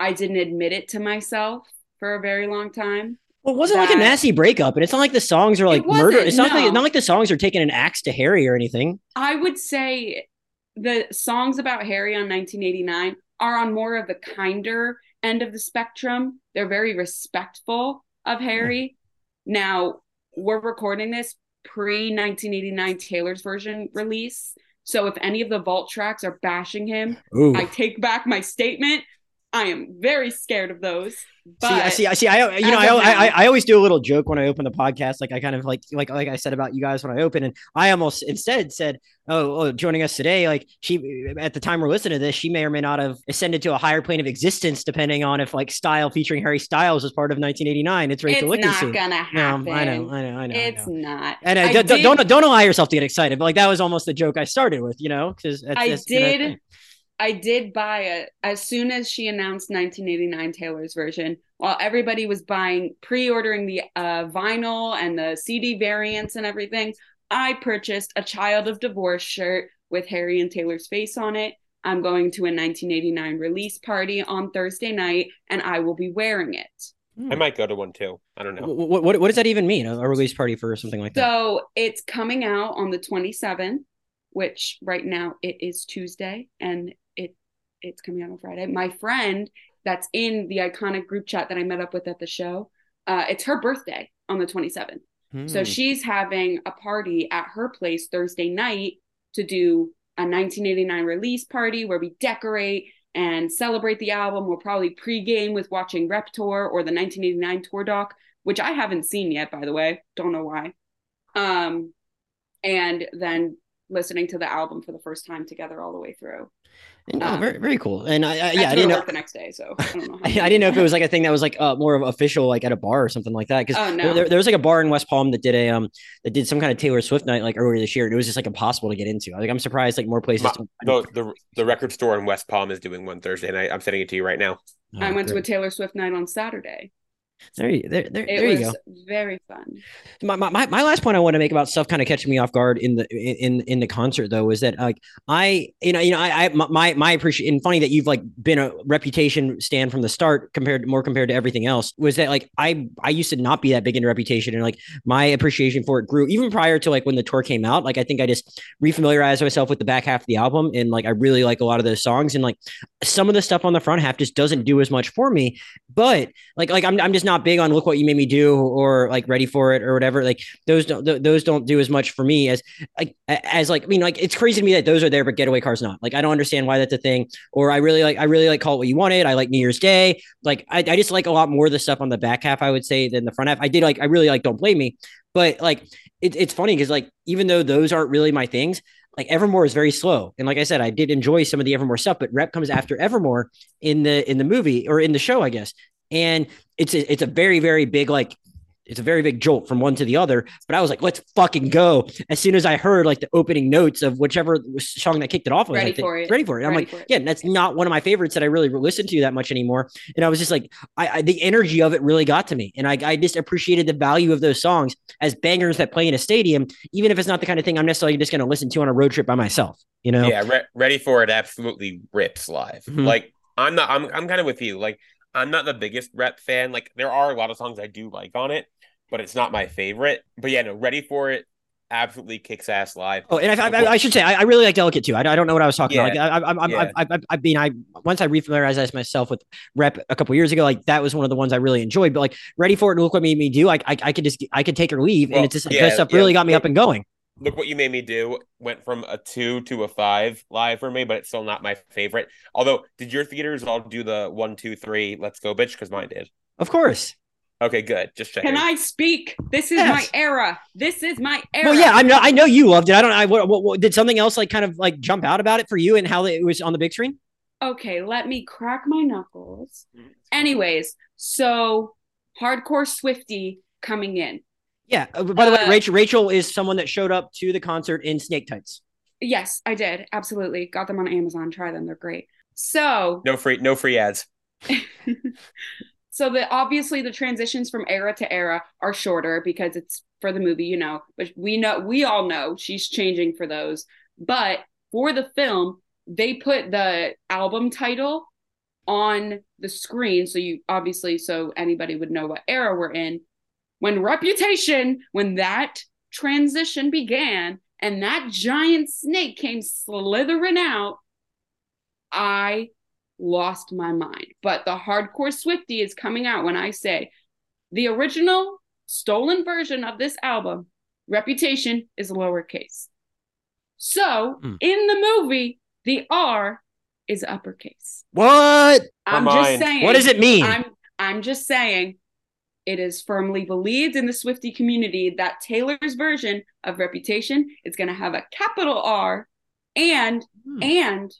I didn't admit it to myself for a very long time. Well, it wasn't that, like a nasty breakup, and it's not like the songs are like it murder. It's not no. like not like the songs are taking an axe to Harry or anything. I would say the songs about Harry on 1989 are on more of the kinder end of the spectrum. They're very respectful of Harry. Yeah. Now we're recording this pre 1989 Taylor's version release. So if any of the vault tracks are bashing him, Ooh. I take back my statement. I am very scared of those. But see, I see, I see. I, you know, I, I, I, always do a little joke when I open the podcast. Like I kind of like, like, like I said about you guys when I open, and I almost instead said, oh, oh, joining us today, like she, at the time we're listening to this, she may or may not have ascended to a higher plane of existence, depending on if like Style featuring Harry Styles was part of 1989. It's Rachel It's not gonna happen. No, I know, I know, I know. It's I know. not. And uh, I don't, don't, don't allow yourself to get excited, but like that was almost the joke I started with, you know, because I did. I did buy it as soon as she announced 1989 Taylor's version. While everybody was buying, pre-ordering the uh, vinyl and the CD variants and everything, I purchased a Child of Divorce shirt with Harry and Taylor's face on it. I'm going to a 1989 release party on Thursday night, and I will be wearing it. I might go to one too. I don't know. What, what, what does that even mean? A release party for something like that? So it's coming out on the 27th, which right now it is Tuesday, and it's coming out on Friday. My friend that's in the iconic group chat that I met up with at the show, uh, it's her birthday on the 27th. Hmm. So she's having a party at her place Thursday night to do a 1989 release party where we decorate and celebrate the album. We'll probably pregame with watching Rep Tour or the 1989 tour doc, which I haven't seen yet, by the way. Don't know why. Um, and then listening to the album for the first time together all the way through. No, um, very very cool. And I, I yeah, I, I didn't know the next day, so I don't know. I didn't know if it was like a thing that was like uh, more of official, like at a bar or something like that. Because oh, no. there, there, was like a bar in West Palm that did a um that did some kind of Taylor Swift night like earlier this year, and it was just like impossible to get into. Like I'm surprised like more places. My, the, the the record store in West Palm is doing one Thursday night. I'm sending it to you right now. Oh, I went great. to a Taylor Swift night on Saturday. There, you, there, there, there you go. Very fun. My, my, my last point I want to make about stuff kind of catching me off guard in the in in the concert though is that like I you know you know I, I my my appreciation and funny that you've like been a reputation stand from the start compared to more compared to everything else was that like I I used to not be that big into reputation and like my appreciation for it grew even prior to like when the tour came out like I think I just refamiliarized myself with the back half of the album and like I really like a lot of those songs and like some of the stuff on the front half just doesn't do as much for me but like like I'm I'm just not big on look what you made me do or like ready for it or whatever. Like those don't th- those don't do as much for me as like as like I mean like it's crazy to me that those are there but Getaway Car's not. Like I don't understand why that's a thing. Or I really like I really like Call It What You Wanted. I like New Year's Day. Like I, I just like a lot more of the stuff on the back half I would say than the front half. I did like I really like Don't Blame Me, but like it, it's funny because like even though those aren't really my things, like Evermore is very slow. And like I said, I did enjoy some of the Evermore stuff, but Rep comes after Evermore in the in the movie or in the show, I guess and it's a, it's a very very big like it's a very big jolt from one to the other. But I was like, let's fucking go. As soon as I heard like the opening notes of whichever song that kicked it off, I was ready like, for it. ready for it. I'm like, it. yeah, that's not one of my favorites that I really listen to that much anymore. And I was just like, I, I, the energy of it really got to me. And I, I just appreciated the value of those songs as bangers that play in a stadium, even if it's not the kind of thing I'm necessarily just going to listen to on a road trip by myself, you know? Yeah. Re- ready for it. Absolutely rips live. Mm-hmm. Like, I'm not, I'm, I'm kind of with you. Like, I'm not the biggest rep fan. Like there are a lot of songs I do like on it, but it's not my favorite. But yeah, no, ready for it. Absolutely kicks ass live. Oh, and I, I, I should say I, I, really like Delicate too. I, I don't know what I was talking yeah. about. Like, I, I, yeah. I, I, I, mean, I once I refamiliarized myself with Rep a couple years ago, like that was one of the ones I really enjoyed. But like Ready for It and Look What Made Me Do, like I, I could just I could take or leave, well, and it's just like yeah, stuff really got me up and going. Look what you made me do went from a two to a five live for me, but it's still not my favorite. Although, did your theaters all do the one, two, three, let's go, bitch? Because mine did. Of course. Okay, good. Just check. Can I speak? This is yes. my era. This is my era. Well, yeah, I know. I know you loved it. I don't. I what, what, what, did something else like kind of like jump out about it for you and how it was on the big screen. Okay, let me crack my knuckles. Anyways, so hardcore Swiftie coming in. Yeah. Uh, by the uh, way, Rachel Rachel is someone that showed up to the concert in snake tights. Yes, I did. Absolutely. Got them on Amazon. Try them. They're great. So no free no free ads. so the obviously the transitions from era to era are shorter because it's for the movie, you know, but we know we all know she's changing for those. But for the film, they put the album title on the screen so you obviously so anybody would know what era we're in when reputation, when that transition began and that giant snake came slithering out, I lost my mind. But the hardcore Swiftie is coming out when I say the original stolen version of this album, Reputation, is lowercase. So mm. in the movie, the R is uppercase. What? I'm just saying. What does it mean? I'm I'm just saying it is firmly believed in the Swiftie community that Taylor's version of Reputation is going to have a capital R and hmm. and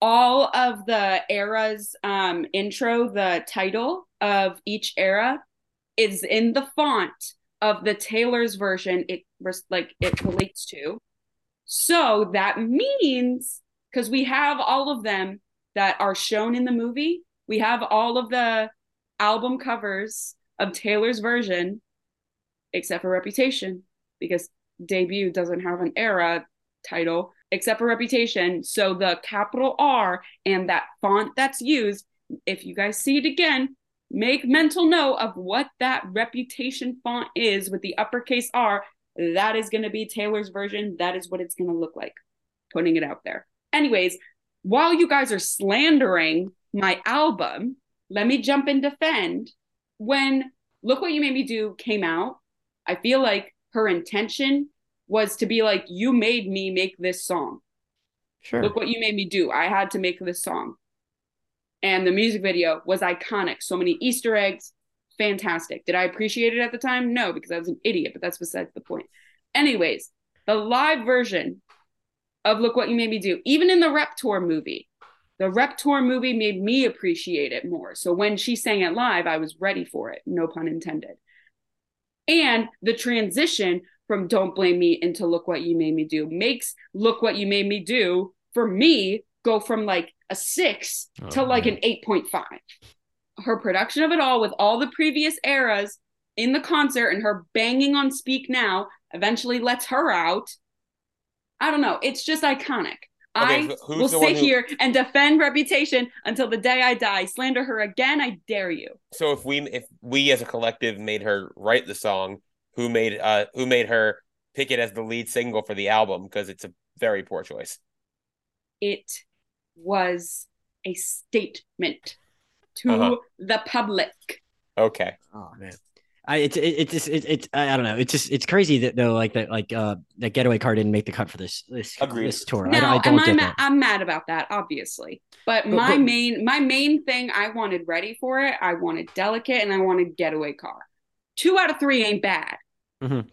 all of the eras um, intro, the title of each era is in the font of the Taylor's version. It like it relates to. So that means because we have all of them that are shown in the movie, we have all of the album covers of Taylor's version, except for Reputation, because debut doesn't have an era title, except for Reputation. So the capital R and that font that's used, if you guys see it again, make mental note of what that Reputation font is with the uppercase R. That is going to be Taylor's version. That is what it's going to look like. Putting it out there. Anyways, while you guys are slandering my album, let me jump and defend when Look What You Made Me Do came out, I feel like her intention was to be like, You made me make this song. Sure. Look what you made me do. I had to make this song. And the music video was iconic. So many Easter eggs, fantastic. Did I appreciate it at the time? No, because I was an idiot, but that's besides the point. Anyways, the live version of Look What You Made Me Do, even in the Rep Tour movie, the Rep Tour movie made me appreciate it more. So when she sang it live, I was ready for it, no pun intended. And the transition from Don't Blame Me into Look What You Made Me Do makes Look What You Made Me Do for me go from like a six oh, to like man. an 8.5. Her production of it all with all the previous eras in the concert and her banging on Speak Now eventually lets her out. I don't know. It's just iconic. Okay, I will sit who... here and defend reputation until the day I die. Slander her again, I dare you. So if we if we as a collective made her write the song, who made uh who made her pick it as the lead single for the album because it's a very poor choice. It was a statement to uh-huh. the public. Okay. Oh man. I it's it's just it's, it's I don't know it's just it's crazy that though like that like uh that getaway car didn't make the cut for this this Agreed. this tour. No, I, I don't get that. I'm mad about that obviously, but, but my but, main my main thing I wanted ready for it. I wanted delicate and I wanted getaway car. Two out of three ain't bad. Mm-hmm.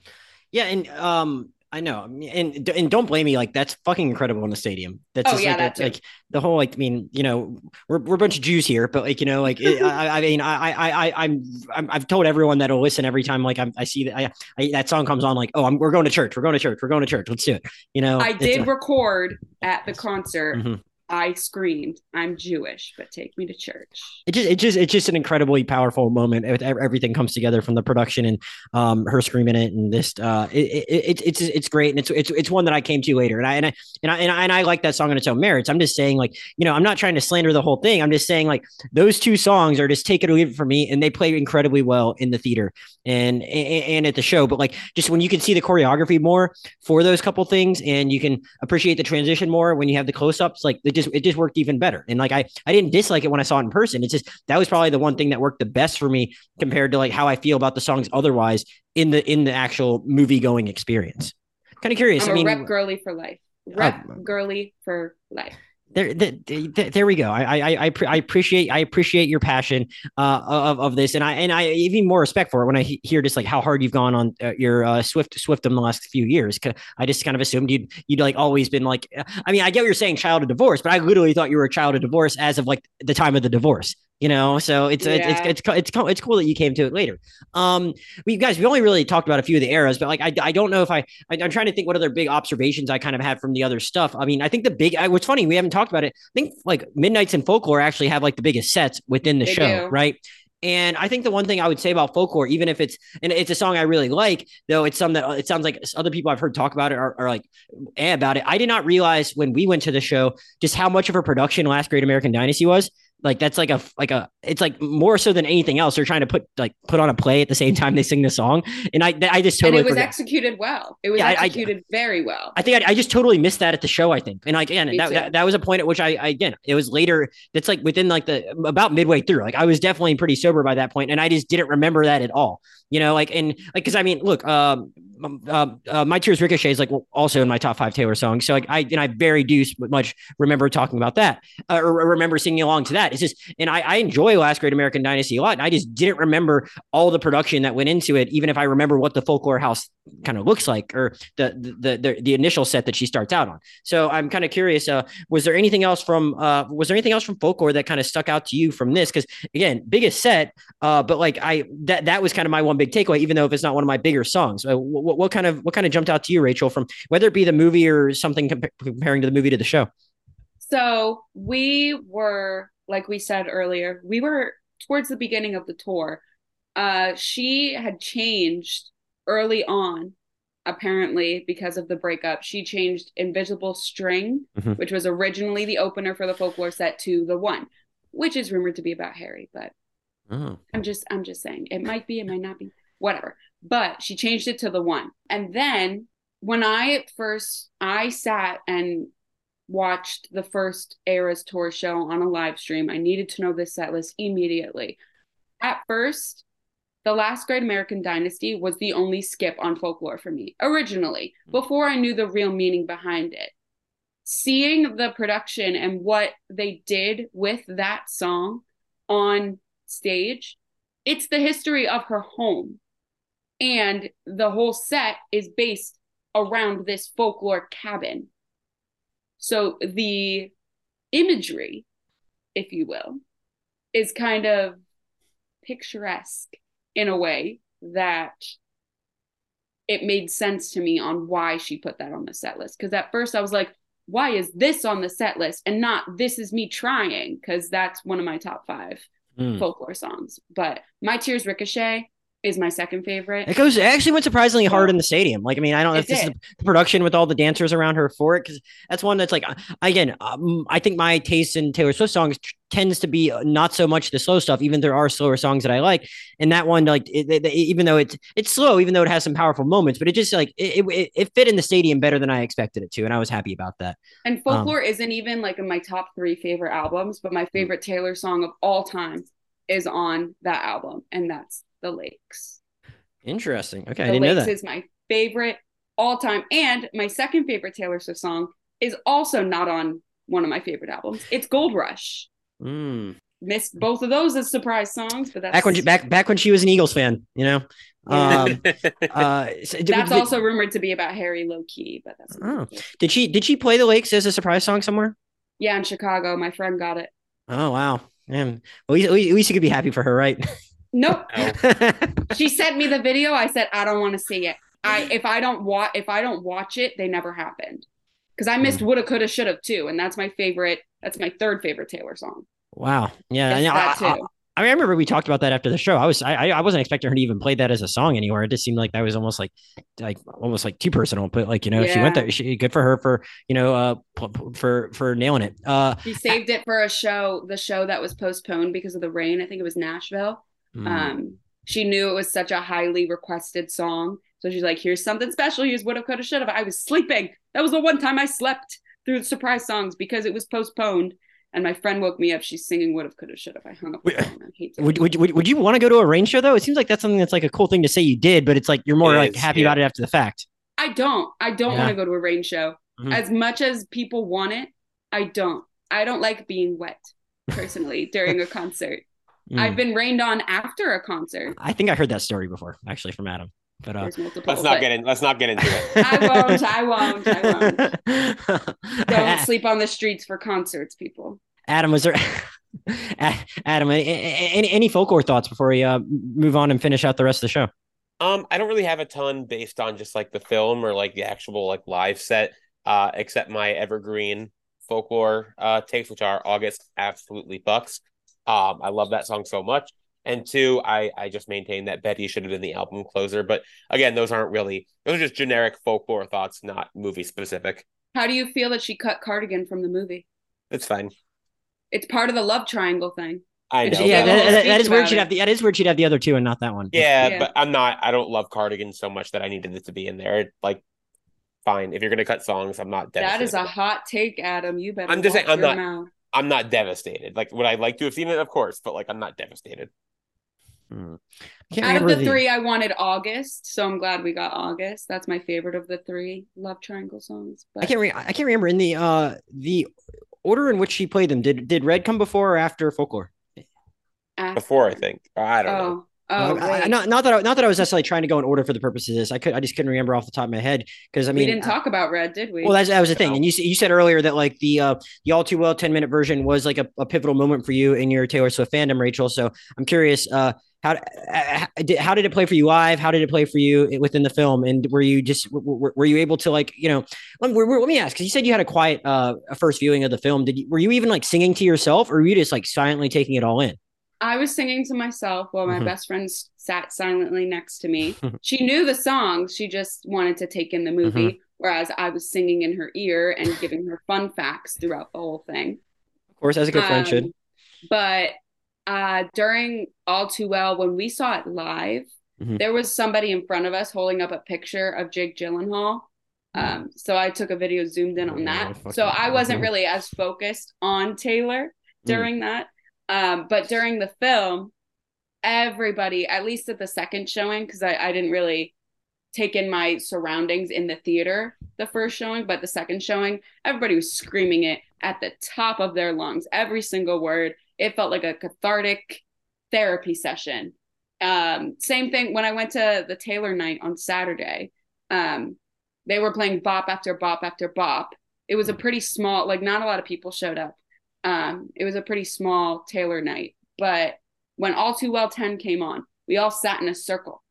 Yeah, and um I know, and and don't blame me. Like that's fucking incredible in the stadium. That's oh, just yeah, like, like the whole like. I mean, you know, we're, we're a bunch of Jews here, but like you know, like it, I, I mean, I I I I'm, i have told everyone that'll listen every time like I'm, i see that I, I, that song comes on like oh I'm, we're going to church we're going to church we're going to church let's do it you know. I did record at the concert. Mm-hmm. I screamed, "I'm Jewish, but take me to church." It just, it just, it's just an incredibly powerful moment. Everything comes together from the production and um, her screaming it, and this, uh, it, it, it's, it's great, and it's, it's, it's one that I came to later, and I, and I, and I, and I, and I like that song on its own merits. I'm just saying, like, you know, I'm not trying to slander the whole thing. I'm just saying, like, those two songs are just take it or leave it for me, and they play incredibly well in the theater and, and, and at the show. But like, just when you can see the choreography more for those couple things, and you can appreciate the transition more when you have the close ups, like the just it just worked even better. And like I I didn't dislike it when I saw it in person. It's just that was probably the one thing that worked the best for me compared to like how I feel about the songs otherwise in the in the actual movie going experience. Kind of curious. I'm I mean, rep girly for life. Rep uh, girly for life there, there, there we go. I, I, I, I, appreciate, I appreciate your passion uh, of, of this, and I, and I even more respect for it when I hear just like how hard you've gone on uh, your uh, Swift, Swift in the last few years. I just kind of assumed you'd, you'd like always been like. I mean, I get what you're saying, child of divorce, but I literally thought you were a child of divorce as of like the time of the divorce you know so it's, yeah. it's it's it's it's it's cool that you came to it later um we guys we only really talked about a few of the eras but like i, I don't know if I, I am trying to think what other big observations i kind of had from the other stuff i mean i think the big I, what's funny we haven't talked about it i think like midnights and folklore actually have like the biggest sets within the they show do. right and I think the one thing I would say about folklore, even if it's and it's a song I really like, though it's some that it sounds like other people I've heard talk about it are, are like eh about it. I did not realize when we went to the show just how much of a production Last Great American Dynasty was. Like that's like a like a it's like more so than anything else. They're trying to put like put on a play at the same time they sing the song, and I I just totally and it was forgot. executed well. It was yeah, executed I, I, very well. I think I, I, just totally missed that at the show. I think, and like again, that, that, that was a point at which I, I again it was later. That's like within like the about midway through. Like I was definitely pretty sober by that point, and I just didn't remember that at all. You know, like and like because I mean, look, um, uh, uh, my tears ricochet is like also in my top five Taylor songs. So like I and I very do much remember talking about that uh, or remember singing along to that. It's just and I, I enjoy Last Great American Dynasty a lot. And I just didn't remember all the production that went into it, even if I remember what the folklore house kind of looks like or the the the, the initial set that she starts out on. So I'm kind of curious. Uh, was there anything else from uh, was there anything else from folklore that kind of stuck out to you from this? Because again, biggest set, uh, but like I that that was kind of my one big takeaway, even though if it's not one of my bigger songs. Uh, what, what kind of what kind of jumped out to you, Rachel, from whether it be the movie or something compa- comparing to the movie to the show? So we were, like we said earlier, we were towards the beginning of the tour. Uh, she had changed early on, apparently because of the breakup. She changed Invisible String, mm-hmm. which was originally the opener for the folklore set, to the one, which is rumored to be about Harry. But oh. I'm just, I'm just saying, it might be, it might not be, whatever but she changed it to the one. And then when I at first I sat and watched the first Eras tour show on a live stream, I needed to know this set list immediately. At first, the last great American dynasty was the only skip on folklore for me originally, hmm. before I knew the real meaning behind it. seeing the production and what they did with that song on stage, it's the history of her home. And the whole set is based around this folklore cabin. So the imagery, if you will, is kind of picturesque in a way that it made sense to me on why she put that on the set list. Because at first I was like, why is this on the set list and not this is me trying? Because that's one of my top five mm. folklore songs. But My Tears Ricochet is my second favorite. It goes. It actually went surprisingly hard in the stadium. Like, I mean, I don't know if this did. is the production with all the dancers around her for it because that's one that's like, again, um, I think my taste in Taylor Swift songs tends to be not so much the slow stuff. Even there are slower songs that I like, and that one, like, it, it, even though it's it's slow, even though it has some powerful moments, but it just like it, it, it fit in the stadium better than I expected it to, and I was happy about that. And folklore um, isn't even like in my top three favorite albums, but my favorite Taylor song of all time is on that album, and that's The Lakes. Interesting. Okay, the I didn't Lakes know that. is my favorite all time, and my second favorite Taylor Swift song is also not on one of my favorite albums. It's Gold Rush. Mm. Missed both of those as surprise songs, but that's back when she, back back when she was an Eagles fan, you know. Um, uh, so that's did, also rumored to be about Harry low key, but that's. Oh. Did she did she play the Lakes as a surprise song somewhere? Yeah, in Chicago. My friend got it. Oh wow, man. Well, at least, at least you could be happy for her, right? Nope. she sent me the video. I said I don't want to see it. I if I don't watch if I don't watch it, they never happened. Because I missed mm. woulda, coulda, shoulda too, and that's my favorite. That's my third favorite Taylor song. Wow. Yeah. yeah that I, too. I, I, remember we talked about that after the show. I was I I wasn't expecting her to even play that as a song anywhere. It just seemed like that was almost like like almost like too personal. But like you know, yeah. she went there. She good for her for you know uh for for nailing it. Uh, she saved it for a show, the show that was postponed because of the rain. I think it was Nashville. Mm. Um, she knew it was such a highly requested song. So she's like, here's something special. Here's what I could have, should have. I was sleeping. That was the one time I slept through the surprise songs because it was postponed. And my friend woke me up. She's singing would have, could have, should have. I hung up. Would, would, would, would, would you want to go to a rain show though? It seems like that's something that's like a cool thing to say you did, but it's like you're more like happy yeah. about it after the fact. I don't. I don't yeah. want to go to a rain show. Mm-hmm. As much as people want it, I don't. I don't like being wet personally during a concert. Mm. I've been rained on after a concert. I think I heard that story before, actually, from Adam. But uh, multiple, let's not get in. Let's not get into it. I won't. I won't. I won't. Don't sleep on the streets for concerts, people. Adam, was there? Adam, any, any, any folklore thoughts before we uh, move on and finish out the rest of the show? Um, I don't really have a ton based on just like the film or like the actual like live set, uh, except my evergreen folklore uh takes, which are August absolutely bucks. Um, I love that song so much. And two, I I just maintain that Betty should have been the album closer. But again, those aren't really those are just generic folklore thoughts, not movie specific. How do you feel that she cut Cardigan from the movie? It's fine. It's part of the love triangle thing. I know. Yeah, that, that, that is where she'd have the that is where she'd have the other two and not that one. Yeah, yeah, but I'm not. I don't love Cardigan so much that I needed it to be in there. Like, fine. If you're gonna cut songs, I'm not. That is a hot take, Adam. You better. I'm just saying. I'm not. Mouth. I'm not devastated. Like, would I like to have seen it? Of course, but like, I'm not devastated. Hmm. Out of the, the, three, I wanted August, so I'm glad we got August. That's my favorite of the three love triangle songs. But... I can't. Re- I can't remember in the uh the order in which she played them. Did did Red come before or after Folklore? After. Before, I think. I don't oh. know. Oh, uh, not not that I, not that I was necessarily trying to go in order for the purpose of this. I could I just couldn't remember off the top of my head because I mean we didn't talk about Red, did we? Well, that's, that was the thing, and you you said earlier that like the uh the all too well ten minute version was like a, a pivotal moment for you in your Taylor Swift fandom, Rachel. So I'm curious, uh, how uh, how did it play for you live? How did it play for you within the film? And were you just were, were you able to like you know? Let, me, let me ask because you said you had a quiet uh first viewing of the film. Did you, were you even like singing to yourself, or were you just like silently taking it all in? I was singing to myself while my mm-hmm. best friend sat silently next to me. she knew the song, she just wanted to take in the movie, mm-hmm. whereas I was singing in her ear and giving her fun facts throughout the whole thing. Of course, as a good um, friend should. But uh, during All Too Well, when we saw it live, mm-hmm. there was somebody in front of us holding up a picture of Jake Gyllenhaal. Um, so I took a video zoomed in on that. so I wasn't really as focused on Taylor mm. during that. Um, but during the film, everybody, at least at the second showing, because I, I didn't really take in my surroundings in the theater the first showing, but the second showing, everybody was screaming it at the top of their lungs, every single word. It felt like a cathartic therapy session. Um, same thing when I went to the Taylor night on Saturday. Um, they were playing bop after bop after bop. It was a pretty small, like not a lot of people showed up. Um, it was a pretty small Taylor night, but when All Too Well 10 came on, we all sat in a circle.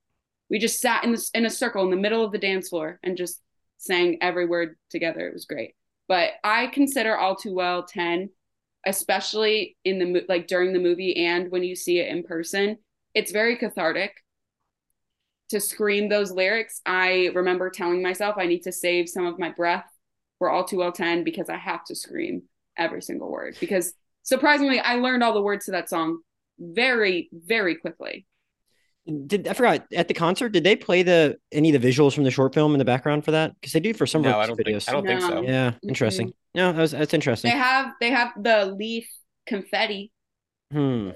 We just sat in in a circle in the middle of the dance floor and just sang every word together. It was great. But I consider All Too Well 10, especially in the like during the movie and when you see it in person, it's very cathartic to scream those lyrics. I remember telling myself I need to save some of my breath for All Too Well 10 because I have to scream every single word because surprisingly I learned all the words to that song very very quickly. Did I forgot at the concert? Did they play the any of the visuals from the short film in the background for that? Because they do for some no, I don't videos. Think, I don't no. think so. Yeah, interesting. Mm-hmm. No, that was, that's interesting. They have they have the leaf confetti. Hmm.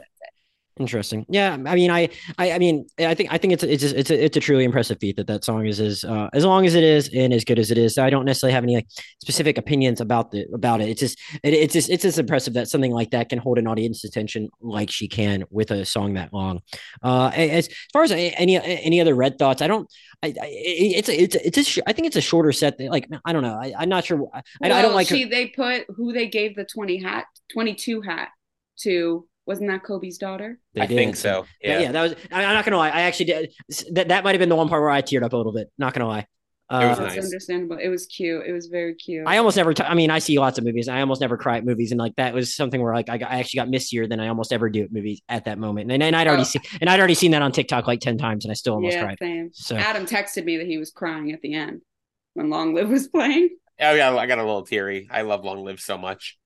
Interesting. Yeah, I mean, I, I, I mean, I think, I think it's, it's, it's a, it's a truly impressive feat that that song is as, uh, as long as it is and as good as it is. I don't necessarily have any like specific opinions about the about it. It's just, it, it's just, it's just impressive that something like that can hold an audience's attention like she can with a song that long. Uh, as, as far as any any other red thoughts, I don't. I, I it's a, it's a, it's a, I think it's a shorter set. That, like I don't know. I, am not sure. I, well, I don't like. She, her. they put who they gave the twenty hat, twenty two hat to wasn't that Kobe's daughter? They I did. think so. Yeah. yeah, that was. I'm not gonna lie. I actually did. That that might have been the one part where I teared up a little bit. Not gonna lie. Uh, it was nice. understandable. It was cute. It was very cute. I almost never. T- I mean, I see lots of movies. I almost never cry at movies, and like that was something where like I, I actually got missier than I almost ever do at movies at that moment. And, and I'd already oh. seen and I'd already seen that on TikTok like ten times, and I still almost yeah, cried. Same. So Adam texted me that he was crying at the end when Long Live was playing. Oh yeah, I got a little teary. I love Long Live so much.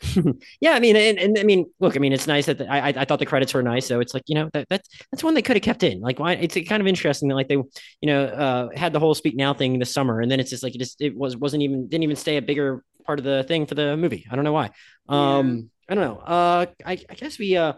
yeah, I mean, and, and I mean, look, I mean, it's nice that the, I I thought the credits were nice, so it's like you know that that's that's one they could have kept in. Like, why? It's kind of interesting that like they you know uh, had the whole Speak Now thing this summer, and then it's just like it just it was wasn't even didn't even stay a bigger part of the thing for the movie. I don't know why. Um, yeah. I don't know. Uh, I I guess we uh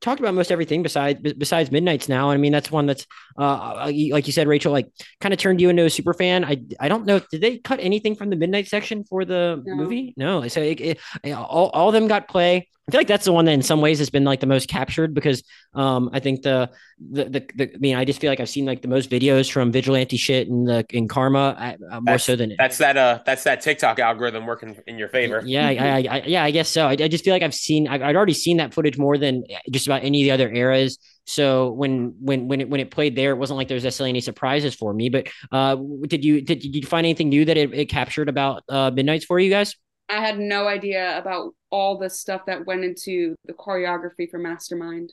talked about most everything besides besides Midnights now. I mean, that's one that's uh, uh like you said, Rachel, like kind of turned you into a super fan. I I don't know. Did they cut anything from the Midnight section for the no. movie? No. So it, it, all all of them got play. I feel like that's the one that in some ways has been like the most captured because um I think the the, the, the I mean I just feel like I've seen like the most videos from vigilante shit and the in karma uh, uh more that's, so than that's that uh that's that TikTok algorithm working in your favor. Yeah, I, I, yeah, I guess so. I, I just feel like I've seen I've, I'd already seen that footage more than just about any of the other eras. So when when when it when it played there, it wasn't like there was necessarily any surprises for me. But uh, did you did, did you find anything new that it, it captured about uh, Midnights for you guys? I had no idea about all the stuff that went into the choreography for Mastermind.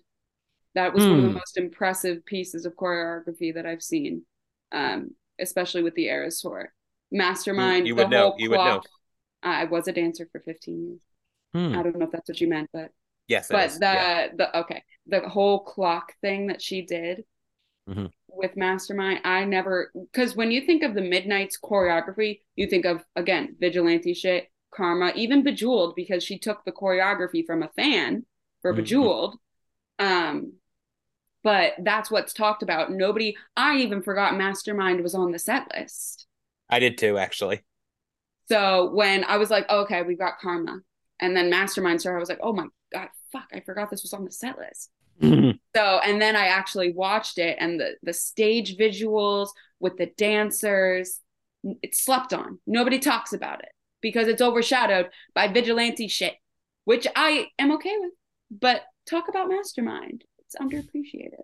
That was mm. one of the hmm. most impressive pieces of choreography that I've seen, um, especially with the Eras tour. Mastermind, you, would know. You would know. I was a dancer for 15 years. Hmm. I don't know if that's what you meant, but yes, but the yeah. the okay, the whole clock thing that she did mm-hmm. with Mastermind, I never because when you think of the Midnights choreography, you think of again vigilante shit, Karma, even Bejeweled, because she took the choreography from a fan for mm-hmm. Bejeweled. Um, but that's what's talked about. Nobody, I even forgot Mastermind was on the set list. I did too, actually. So when I was like, oh, okay, we've got Karma, and then Mastermind started, I was like, oh my god, fuck, I forgot this was on the set list. Mm-hmm. So and then I actually watched it, and the the stage visuals with the dancers, it slept on. Nobody talks about it because it's overshadowed by vigilante shit, which I am okay with. But talk about Mastermind. It's underappreciated.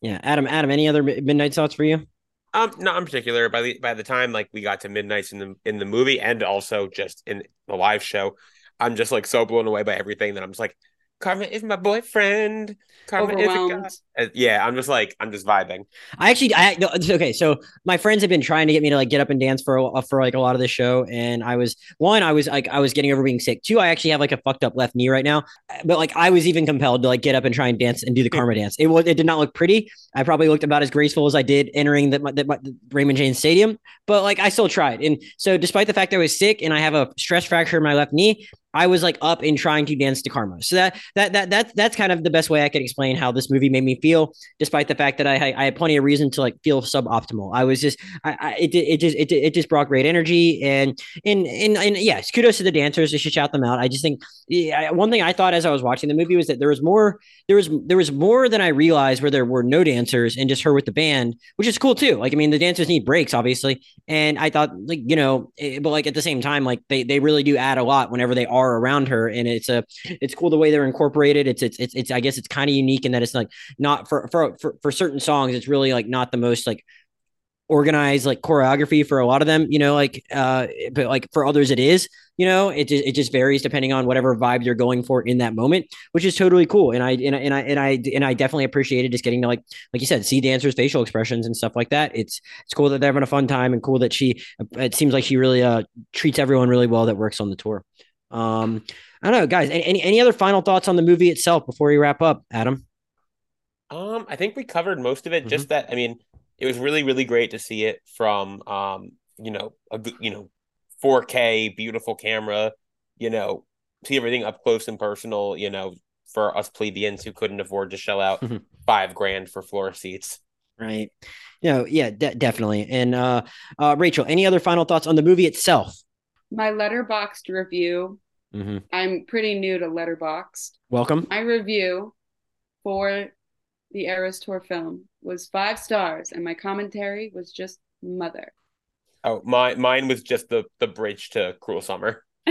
Yeah, Adam. Adam, any other midnight thoughts for you? Um, not in particular. By the by the time like we got to midnights in the in the movie and also just in the live show, I'm just like so blown away by everything that I'm just like, Karma is my boyfriend. Karma is a god. Uh, yeah, I'm just like I'm just vibing. I actually, I okay. So my friends have been trying to get me to like get up and dance for for like a lot of the show, and I was one, I was like I was getting over being sick. Two, I actually have like a fucked up left knee right now, but like I was even compelled to like get up and try and dance and do the Karma dance. It was it did not look pretty. I probably looked about as graceful as I did entering the, the, the Raymond James Stadium, but like I still tried. And so despite the fact I was sick and I have a stress fracture in my left knee, I was like up and trying to dance to Karma. So that that that that that's kind of the best way I could explain how this movie made me feel, despite the fact that I I had plenty of reason to like feel suboptimal. I was just I, I it it just it, it just brought great energy and and and and yes, kudos to the dancers. I should shout them out. I just think yeah, one thing I thought as I was watching the movie was that there was more there was there was more than I realized where there were no dancers and just her with the band, which is cool too. Like I mean, the dancers need breaks obviously, and I thought like you know, it, eh, but like at the same time, like they they really do add a lot whenever they are around her, and it's a it's cool the way they're incorporated. It's it's it's, it's I guess it's kind of unique in that it's like not for for for for certain songs, it's really like not the most like organized like choreography for a lot of them, you know, like uh but like for others it is, you know, it just it just varies depending on whatever vibe you're going for in that moment, which is totally cool. And I and I and I and I and I definitely appreciated just getting to like like you said, see dancers facial expressions and stuff like that. It's it's cool that they're having a fun time and cool that she it seems like she really uh treats everyone really well that works on the tour. Um I don't know, guys. Any any other final thoughts on the movie itself before we wrap up, Adam? Um, I think we covered most of it. Mm-hmm. Just that, I mean, it was really really great to see it from um you know a you know 4K beautiful camera you know see everything up close and personal you know for us plebeians who couldn't afford to shell out mm-hmm. five grand for floor seats right you know yeah de- definitely and uh uh rachel any other final thoughts on the movie itself my Letterboxd review mm-hmm. i'm pretty new to Letterboxd welcome my review for the Eras Tour film was five stars, and my commentary was just mother. Oh, my mine was just the the bridge to Cruel Summer.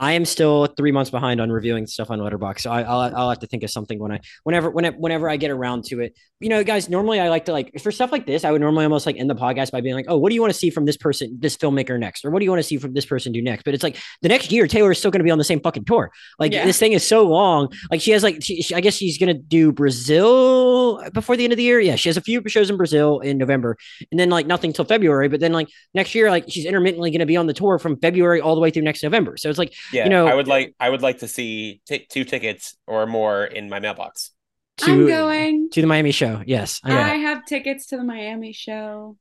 I am still three months behind on reviewing stuff on Letterboxd, so I, will I'll have to think of something when I whenever whenever whenever I get around to it. You know, guys, normally I like to like for stuff like this, I would normally almost like end the podcast by being like, "Oh, what do you want to see from this person, this filmmaker next, or what do you want to see from this person do next?" But it's like the next year, Taylor is still going to be on the same fucking tour. Like yeah. this thing is so long. Like she has like she, she, I guess she's going to do Brazil before the end of the year. Yeah, she has a few shows in Brazil in November, and then like nothing till February. But then like next year, like she's intermittently going to be on the tour from February all the way through next November. So it's like, yeah, you know, I would like I would like to see t- two tickets or more in my mailbox. To, I'm going to the Miami show. Yes, I, I have tickets to the Miami show.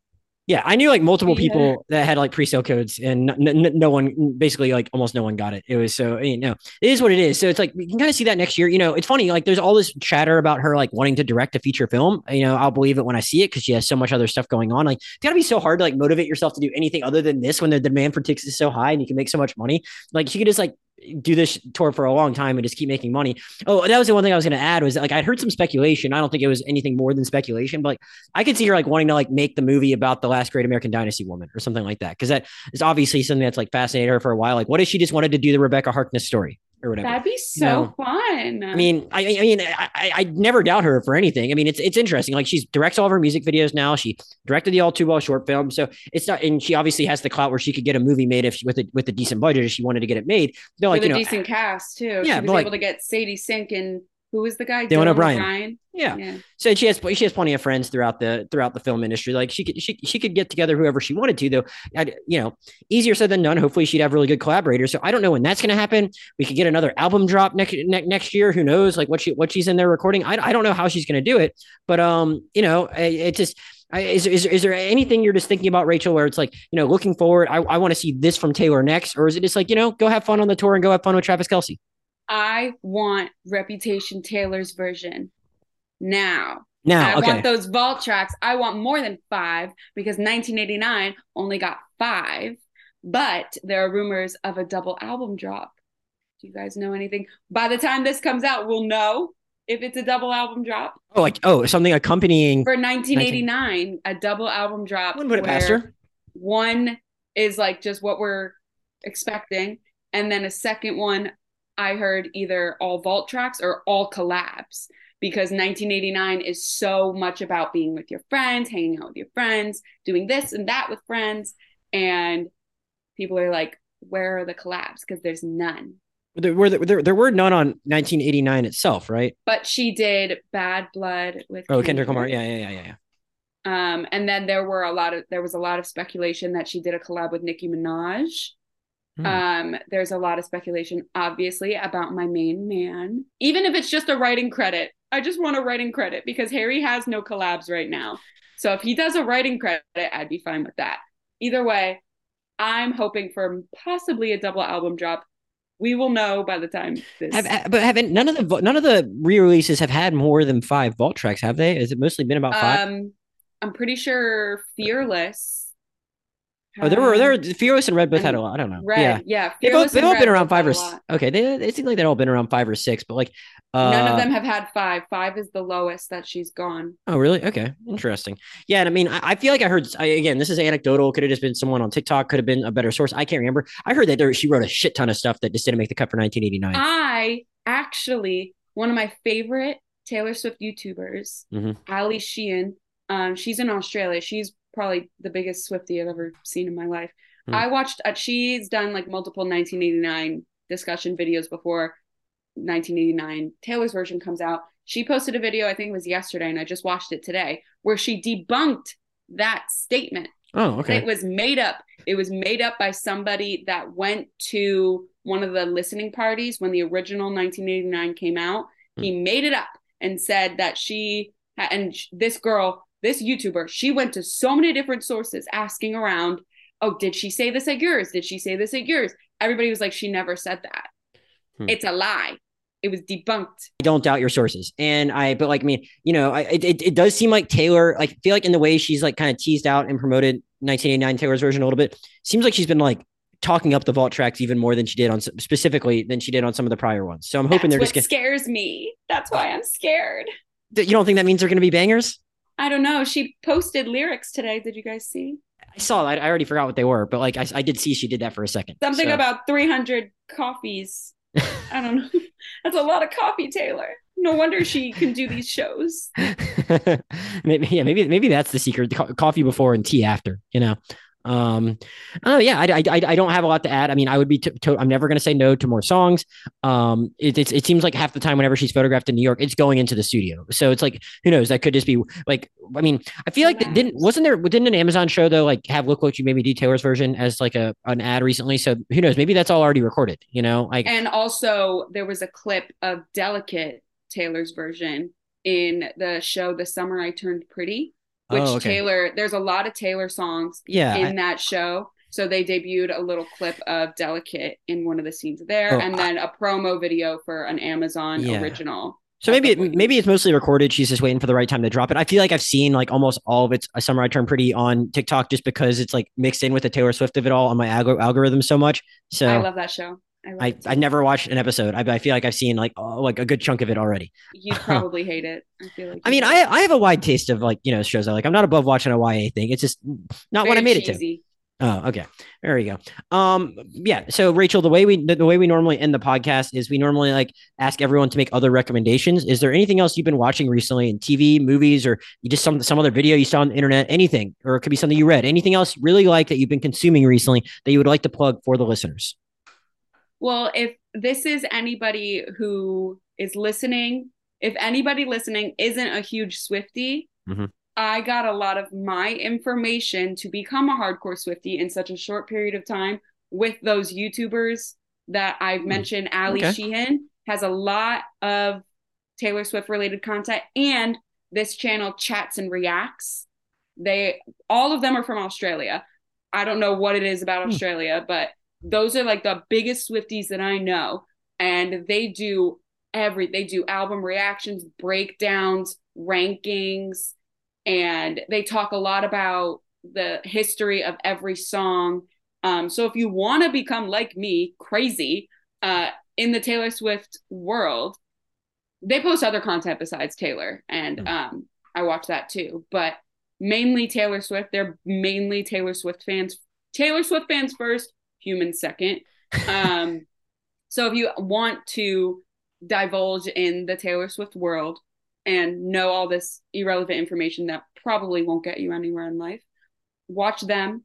Yeah, I knew like multiple yeah. people that had like pre-sale codes, and no, no, no, one, basically like almost no one got it. It was so you know it is what it is. So it's like you can kind of see that next year. You know, it's funny like there's all this chatter about her like wanting to direct a feature film. You know, I'll believe it when I see it because she has so much other stuff going on. Like it's gotta be so hard to like motivate yourself to do anything other than this when the demand for tickets is so high and you can make so much money. Like she could just like do this tour for a long time and just keep making money. Oh, that was the one thing I was going to add was like I'd heard some speculation. I don't think it was anything more than speculation, but like I could see her like wanting to like make the movie about the last great American Dynasty woman or something like that because that is obviously something that's like fascinated her for a while. Like, what if she just wanted to do the Rebekah Harkness story? Or whatever. That'd be so you know? fun. I mean, I, I mean, I, I never doubt her for anything. I mean, it's it's interesting. Like she directs all of her music videos now. She directed the All Too Well short film, so it's not. And she obviously has the clout where she could get a movie made if she, with a with a decent budget if she wanted to get it made. They're like with you know, decent cast too. Yeah, she was able like, to get Sadie Sink and who was the guy? Dylan, Dylan O'Brien. O'Brien. Yeah. yeah. So she has she has plenty of friends throughout the throughout the film industry. Like she could she she could get together whoever she wanted to though. I'd, you know, easier said than done. Hopefully she'd have really good collaborators. So I don't know when that's going to happen. We could get another album drop next ne- next year. Who knows? Like what she what she's in there recording. I I don't know how she's going to do it. But um, you know, it, it just. Is, is, is there anything you're just thinking about, Rachel, where it's like, you know, looking forward, I, I want to see this from Taylor next? Or is it just like, you know, go have fun on the tour and go have fun with Travis Kelce? I want Reputation Taylor's version now. Now, I okay. want those vault tracks. I want more than five because 1989 only got five, but there are rumors of a double album drop. Do you guys know anything? By the time this comes out, we'll know if it's a double album drop. Oh, like oh, something accompanying for 1989, 19... a double album drop. Wouldn't put it past her. One is like just what we're expecting, and then a second one I heard either all vault tracks or all collabs because 1989 is so much about being with your friends, hanging out with your friends, doing this and that with friends. And people are like, where are the collabs? Because there's none. There were there, there were none on 1989 itself, right? But she did Bad Blood with Oh, Kendrick Lamar. Yeah, yeah, yeah, yeah, yeah. Um, and then there were a lot of there was a lot of speculation that she did a collab with Nicki Minaj. Hmm. Um, there's a lot of speculation, obviously, about my main man. Even if it's just a writing credit, I just want a writing credit because Harry has no collabs right now. So if he does a writing credit, I'd be fine with that. Either way, I'm hoping for possibly a double album drop. we will know by the time this. Have, but haven't none of the none of the re-releases have had more than five vault tracks, have they? Has it mostly been about five? Um, I'm pretty sure Fearless Oh, there were there. Fearless and Red both had a lot. I don't know. Red, yeah, yeah. They both they've all been around five or okay. They it seems like they've all been around five or six, but like uh, none of them have had five. Five is the lowest that she's gone. Oh, really? Okay, interesting. Yeah, and I mean, I, I feel like I heard I, again. This is anecdotal. Could have just been someone on TikTok. Could have been a better source. I can't remember. I heard that there, she wrote a shit ton of stuff that just didn't make the cut for 1989. I actually one of my favorite Taylor Swift YouTubers, mm-hmm. Ali Sheehan. Um, she's in Australia. She's probably the biggest Swiftie I've ever seen in my life. Hmm. I watched. Uh, she's done like multiple 1989 discussion videos before 1989 Taylor's version comes out. She posted a video, I think it was yesterday, and I just watched it today, where she debunked that statement. Oh, okay. It was made up. It was made up by somebody that went to one of the listening parties when the original 1989 came out. Hmm. He made it up and said that she and this girl, this YouTuber, she went to so many different sources asking around oh, did she say this at yours? Did she say this at yours? Everybody was like, she never said that. Hmm. It's a lie. It was debunked. I don't doubt your sources. And I, but like, I mean, you know, I, it, it does seem like Taylor, like, I feel like in the way she's like kind of teased out and promoted 1989 Taylor's version a little bit, seems like she's been like talking up the vault tracks even more than she did on specifically than she did on some of the prior ones. So I'm hoping That's they're just scares me. That's why I'm scared. You don't think that means they're going to be bangers? I don't know. She posted lyrics today. Did you guys see? I saw I, I already forgot what they were, but like I, I did see she did that for a second. Something so. about 300 coffees. I don't know. That's a lot of coffee, Taylor. No wonder she can do these shows. maybe yeah, maybe maybe that's the secret: coffee before and tea after. You know. Um, oh yeah, I, I, I don't have a lot to add. I mean, I would be, I'm never going to say no to more songs. Um, it, it, it seems like half the time whenever she's photographed in New York, it's going into the studio. So it's like, who knows? That could just be like, I mean, I feel like didn't wasn't there didn't an Amazon show though like have look what you made me do Taylor's version as like a an ad recently? So who knows? Maybe that's all already recorded. You know, like and also there was a clip of Delicate Taylor's version in the show The Summer I Turned Pretty which oh, okay. Taylor, there's a lot of Taylor songs yeah, in I, that show. So they debuted a little clip of Delicate in one of the scenes there, oh, and then a promo video for an Amazon yeah. original. So maybe it, maybe it's mostly recorded. She's just waiting for the right time to drop it. I feel like I've seen like almost all of it's a summer I turn pretty on TikTok just because it's like mixed in with the Taylor Swift of it all on my alg- algorithm so much. So I love that show. I I, I, never watched an episode. I, I feel like I've seen like oh, like a good chunk of it already. You probably hate it. I feel like. I mean, I I have a wide taste of like you know shows I like. I'm not above watching a YA thing. It's just not Very what I made cheesy. it to. Oh, okay. There you go. Um, yeah. So Rachel, the way we the, the, way we normally end the podcast is we normally like ask everyone to make other recommendations. Is there anything else you've been watching recently in TV, movies, or you just some some other video you saw on the internet, anything, or it could be something you read, anything else really like that you've been consuming recently that you would like to plug for the listeners? Well, if this is anybody who is listening, if anybody listening isn't a huge Swiftie, mm-hmm. I got a lot of my information to become a hardcore Swiftie in such a short period of time with those YouTubers that I've mm-hmm. mentioned. Ali okay. Sheehan has a lot of Taylor Swift related content, and this channel chats and reacts. They all of them are from Australia. I don't know what it is about mm. Australia, but those are like the biggest Swifties that I know. And they do every they do album reactions, breakdowns, rankings, and they talk a lot about the history of every song. Um, so if you want to become like me, crazy, uh, in the Taylor Swift world, they post other content besides Taylor, and hmm. um, I watch that too. But mainly Taylor Swift. They're mainly Taylor Swift fans. Taylor Swift fans first, human second. Um, so if you want to divulge in the Taylor Swift world and know all this irrelevant information that probably won't get you anywhere in life, watch them.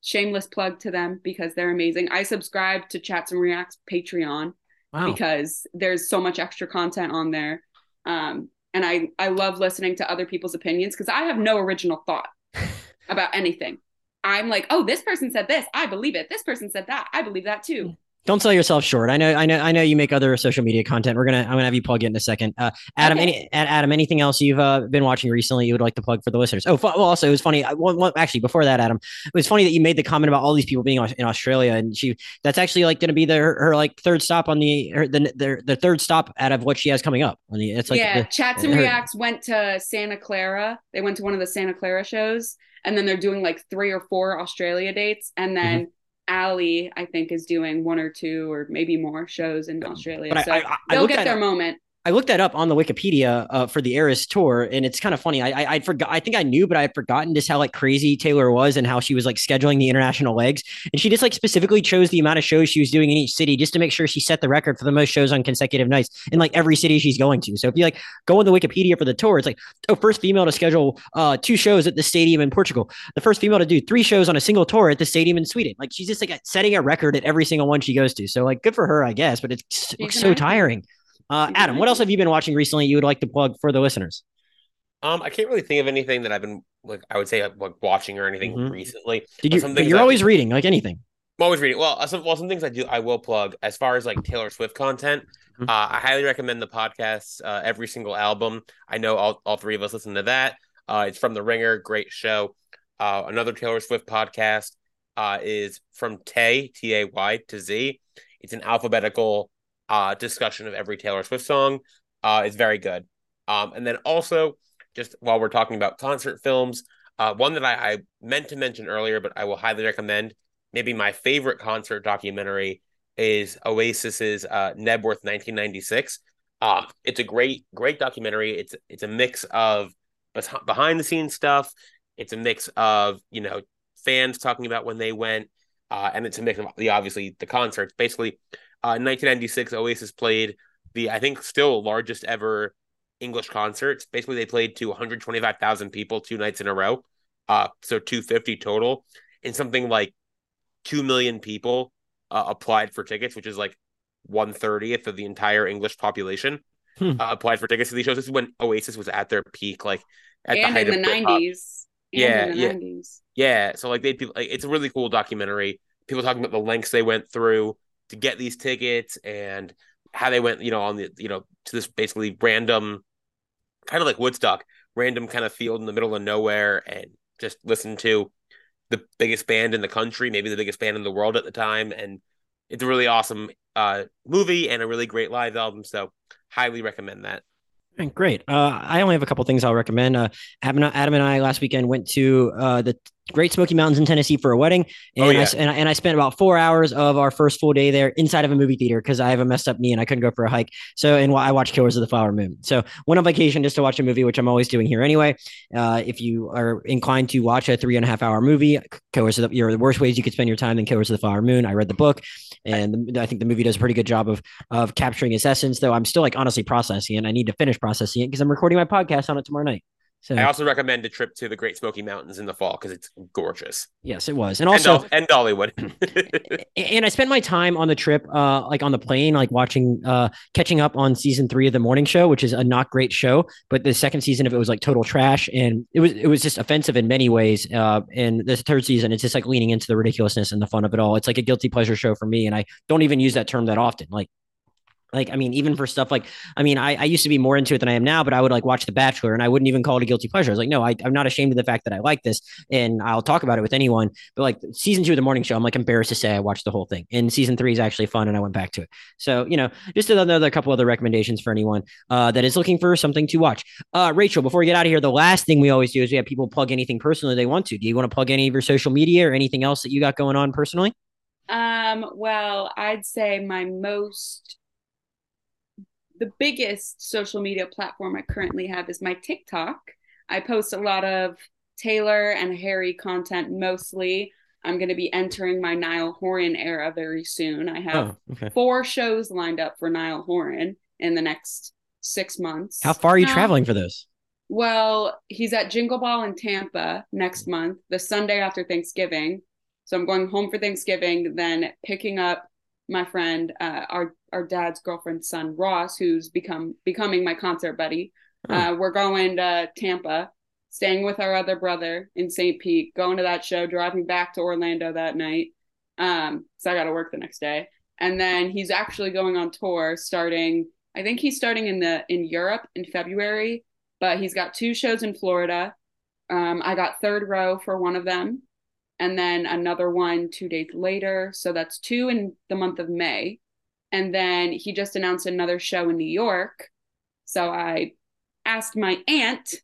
Shameless plug to them because they're amazing. I subscribe to Chats and Reacts Patreon wow. because there's so much extra content on there. Um, and I, I love listening to other people's opinions because I have no original thought about anything. I'm like, oh, this person said this. I believe it. This person said that. I believe that too. Don't sell yourself short. I know, I know, I know. You make other social media content. We're gonna, I'm gonna have you plug it in a second. Uh, Adam, okay. any, Adam, anything else you've uh, been watching recently you would like to plug for the listeners? Oh, well, also it was funny. I, well, actually, before that, Adam, it was funny that you made the comment about all these people being in Australia, and she, that's actually like going to be the her, her, like third stop on the her, the, the the third stop out of what she has coming up. On the, it's like yeah, the, Chats and her, Reacts went to Santa Clara. They went to one of the Santa Clara shows, and then they're doing like three or four Australia dates, and then. Mm-hmm Ali, I think, is doing one or two or maybe more shows in Australia. But so I, I, I they'll get their moment. I looked that up on the Wikipedia uh, for the Eras tour, and it's kind of funny. I, I I forgot. I think I knew, but I had forgotten just how like crazy Taylor was and how she was like scheduling the international legs. And she just like specifically chose the amount of shows she was doing in each city just to make sure she set the record for the most shows on consecutive nights in like every city she's going to. So if you like go on the Wikipedia for the tour, it's like oh, first female to schedule uh two shows at the stadium in Portugal, the first female to do three shows on a single tour at the stadium in Sweden. Like she's just like setting a record at every single one she goes to. So like good for her, I guess. But it's, it's so tiring. Uh, Adam, what else have you been watching recently you would like to plug for the listeners? Um, I can't really think of anything that I've been like I would say like watching or anything mm-hmm. recently. Did you? But you're always reading, like anything. I'm always reading. Well, uh, some well some things I do I will plug as far as like Taylor Swift content. Mm-hmm. Uh, I highly recommend the podcast. Uh, every single album. I know all all three of us listen to that. Uh, it's from The Ringer, great show. Uh, another Taylor Swift podcast uh, is from Tay T A Y to Z. It's an alphabetical uh, discussion of every Taylor Swift song uh, is very good. Um, and then also, just while we're talking about concert films, uh, one that I, I meant to mention earlier, but I will highly recommend. Maybe my favorite concert documentary is Oasis's uh, Knebworth 1996. Uh, it's a great, great documentary. It's it's a mix of behind the scenes stuff. It's a mix of you know fans talking about when they went, uh, and it's a mix of the obviously the concerts. Basically, uh, 1996, Oasis played the I think still largest ever English concerts. Basically, they played to 125,000 people two nights in a row, uh, so 250 total, and something like two million people uh, applied for tickets, which is like one thirtieth of the entire English population hmm. uh, applied for tickets to these shows. This is when Oasis was at their peak, like at and the height in of the 90s. Yeah, yeah, 90s. yeah. So like they, like, it's a really cool documentary. People talking about the lengths they went through to get these tickets and how they went, you know, on the, you know, to this basically random, kind of like Woodstock, random kind of field in the middle of nowhere and just listen to the biggest band in the country, maybe the biggest band in the world at the time. And it's a really awesome uh, movie and a really great live album. So highly recommend that. And Great. Uh, I only have a couple things I'll recommend. Uh, Adam, Adam and I last weekend went to uh, the Great Smoky Mountains in Tennessee for a wedding, oh, and, oh, yeah. I, and, I, and I spent about four hours of our first full day there inside of a movie theater because I have a messed up knee and I couldn't go for a hike. So and I watched Killers of the Flower Moon. So went on vacation just to watch a movie, which I'm always doing here anyway. Uh, if you are inclined to watch a three and a half hour movie, Killers of the, you know, the worst ways you could spend your time than Killers of the Flower Moon. I read the book, and the, I think the movie does a pretty good job of of capturing its essence. Though I'm still like honestly processing it. I need to finish processing it because I'm recording my podcast on it tomorrow night. So I also recommend a trip to the Great Smoky Mountains in the fall because it's gorgeous. Yes, it was, and also and, and Dollywood. and I spent my time on the trip, uh, like on the plane, like watching, uh, catching up on season three of the Morning Show, which is a not great show, but the second season of it was like total trash, and it was it was just offensive in many ways. Uh, and the third season, it's just like leaning into the ridiculousness and the fun of it all. It's like a guilty pleasure show for me, and I don't even use that term that often. Like like i mean even for stuff like i mean I, I used to be more into it than i am now but i would like watch the bachelor and i wouldn't even call it a guilty pleasure. I was like no I, i'm not ashamed of the fact that i like this and i'll talk about it with anyone but like season two of the morning show i'm like embarrassed to say i watched the whole thing and season three is actually fun and i went back to it. So you know just another couple other recommendations for anyone uh, that is looking for something to watch. Uh, rachel before we get out of here the last thing we always do is we have people plug anything personally they want to. Do you want to plug any of your social media or anything else that you got going on personally? Um well i'd say my most the biggest social media platform I currently have is my TikTok. I post a lot of Taylor and Harry content mostly. I'm going to be entering my Niall Horan era very soon. I have oh, okay. four shows lined up for Niall Horan in the next six months. How far are you um, traveling for those? Well, he's at Jingle Ball in Tampa next month, the Sunday after Thanksgiving. So I'm going home for Thanksgiving, then picking up my friend, uh, our our dad's girlfriend's son Ross, who's become becoming my concert buddy. Oh. Uh, we're going to Tampa, staying with our other brother in St. Pete, going to that show, driving back to Orlando that night. Um, so I got to work the next day, And then he's actually going on tour starting, I think he's starting in the in Europe in February, but he's got two shows in Florida. Um, I got third row for one of them, and then another one two days later. So that's two in the month of May. And then he just announced another show in New York. So I asked my aunt,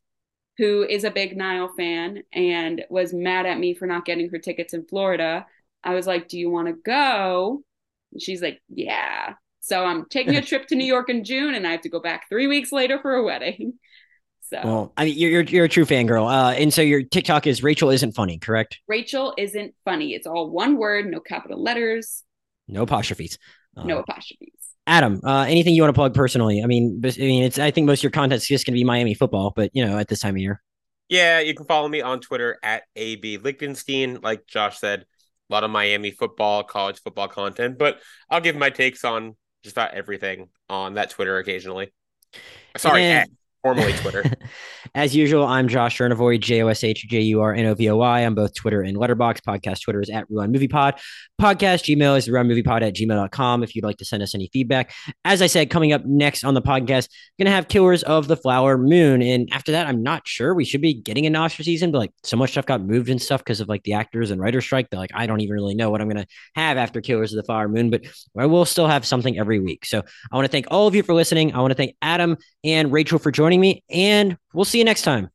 who is a big Niall fan and was mad at me for not getting her tickets in Florida. I was like, Do you want to go? And she's like, Yeah. So I'm taking a trip to New York in June and I have to go back three weeks later for a wedding. So well, I mean, you're you're, you're a true fangirl, uh, and so your TikTok is Rachel isn't funny, correct? Rachel isn't funny. It's all one word, no capital letters, no apostrophes, uh, no apostrophes. Adam, uh, anything you want to plug personally? I mean, I mean, it's I think most of your content is just going to be Miami football, but you know, at this time of year. Yeah, you can follow me on Twitter at AB Lichtenstein. Like Josh said, a lot of Miami football, college football content, but I'll give my takes on just about everything on that Twitter occasionally. Sorry, and, formerly Twitter. As usual, I'm Josh Jurnovoy, J O S H J U R N O V O Y on both Twitter and Letterboxd. Podcast Twitter is at Ruan Movie Pod. Podcast Gmail is Pod at gmail.com if you'd like to send us any feedback. As I said, coming up next on the podcast, going to have Killers of the Flower Moon. And after that, I'm not sure we should be getting an Oscar season, but like so much stuff got moved and stuff because of like the actors and writer strike that like I don't even really know what I'm going to have after Killers of the Flower Moon, but I will still have something every week. So I want to thank all of you for listening. I want to thank Adam and Rachel for joining me, and we'll see you next time.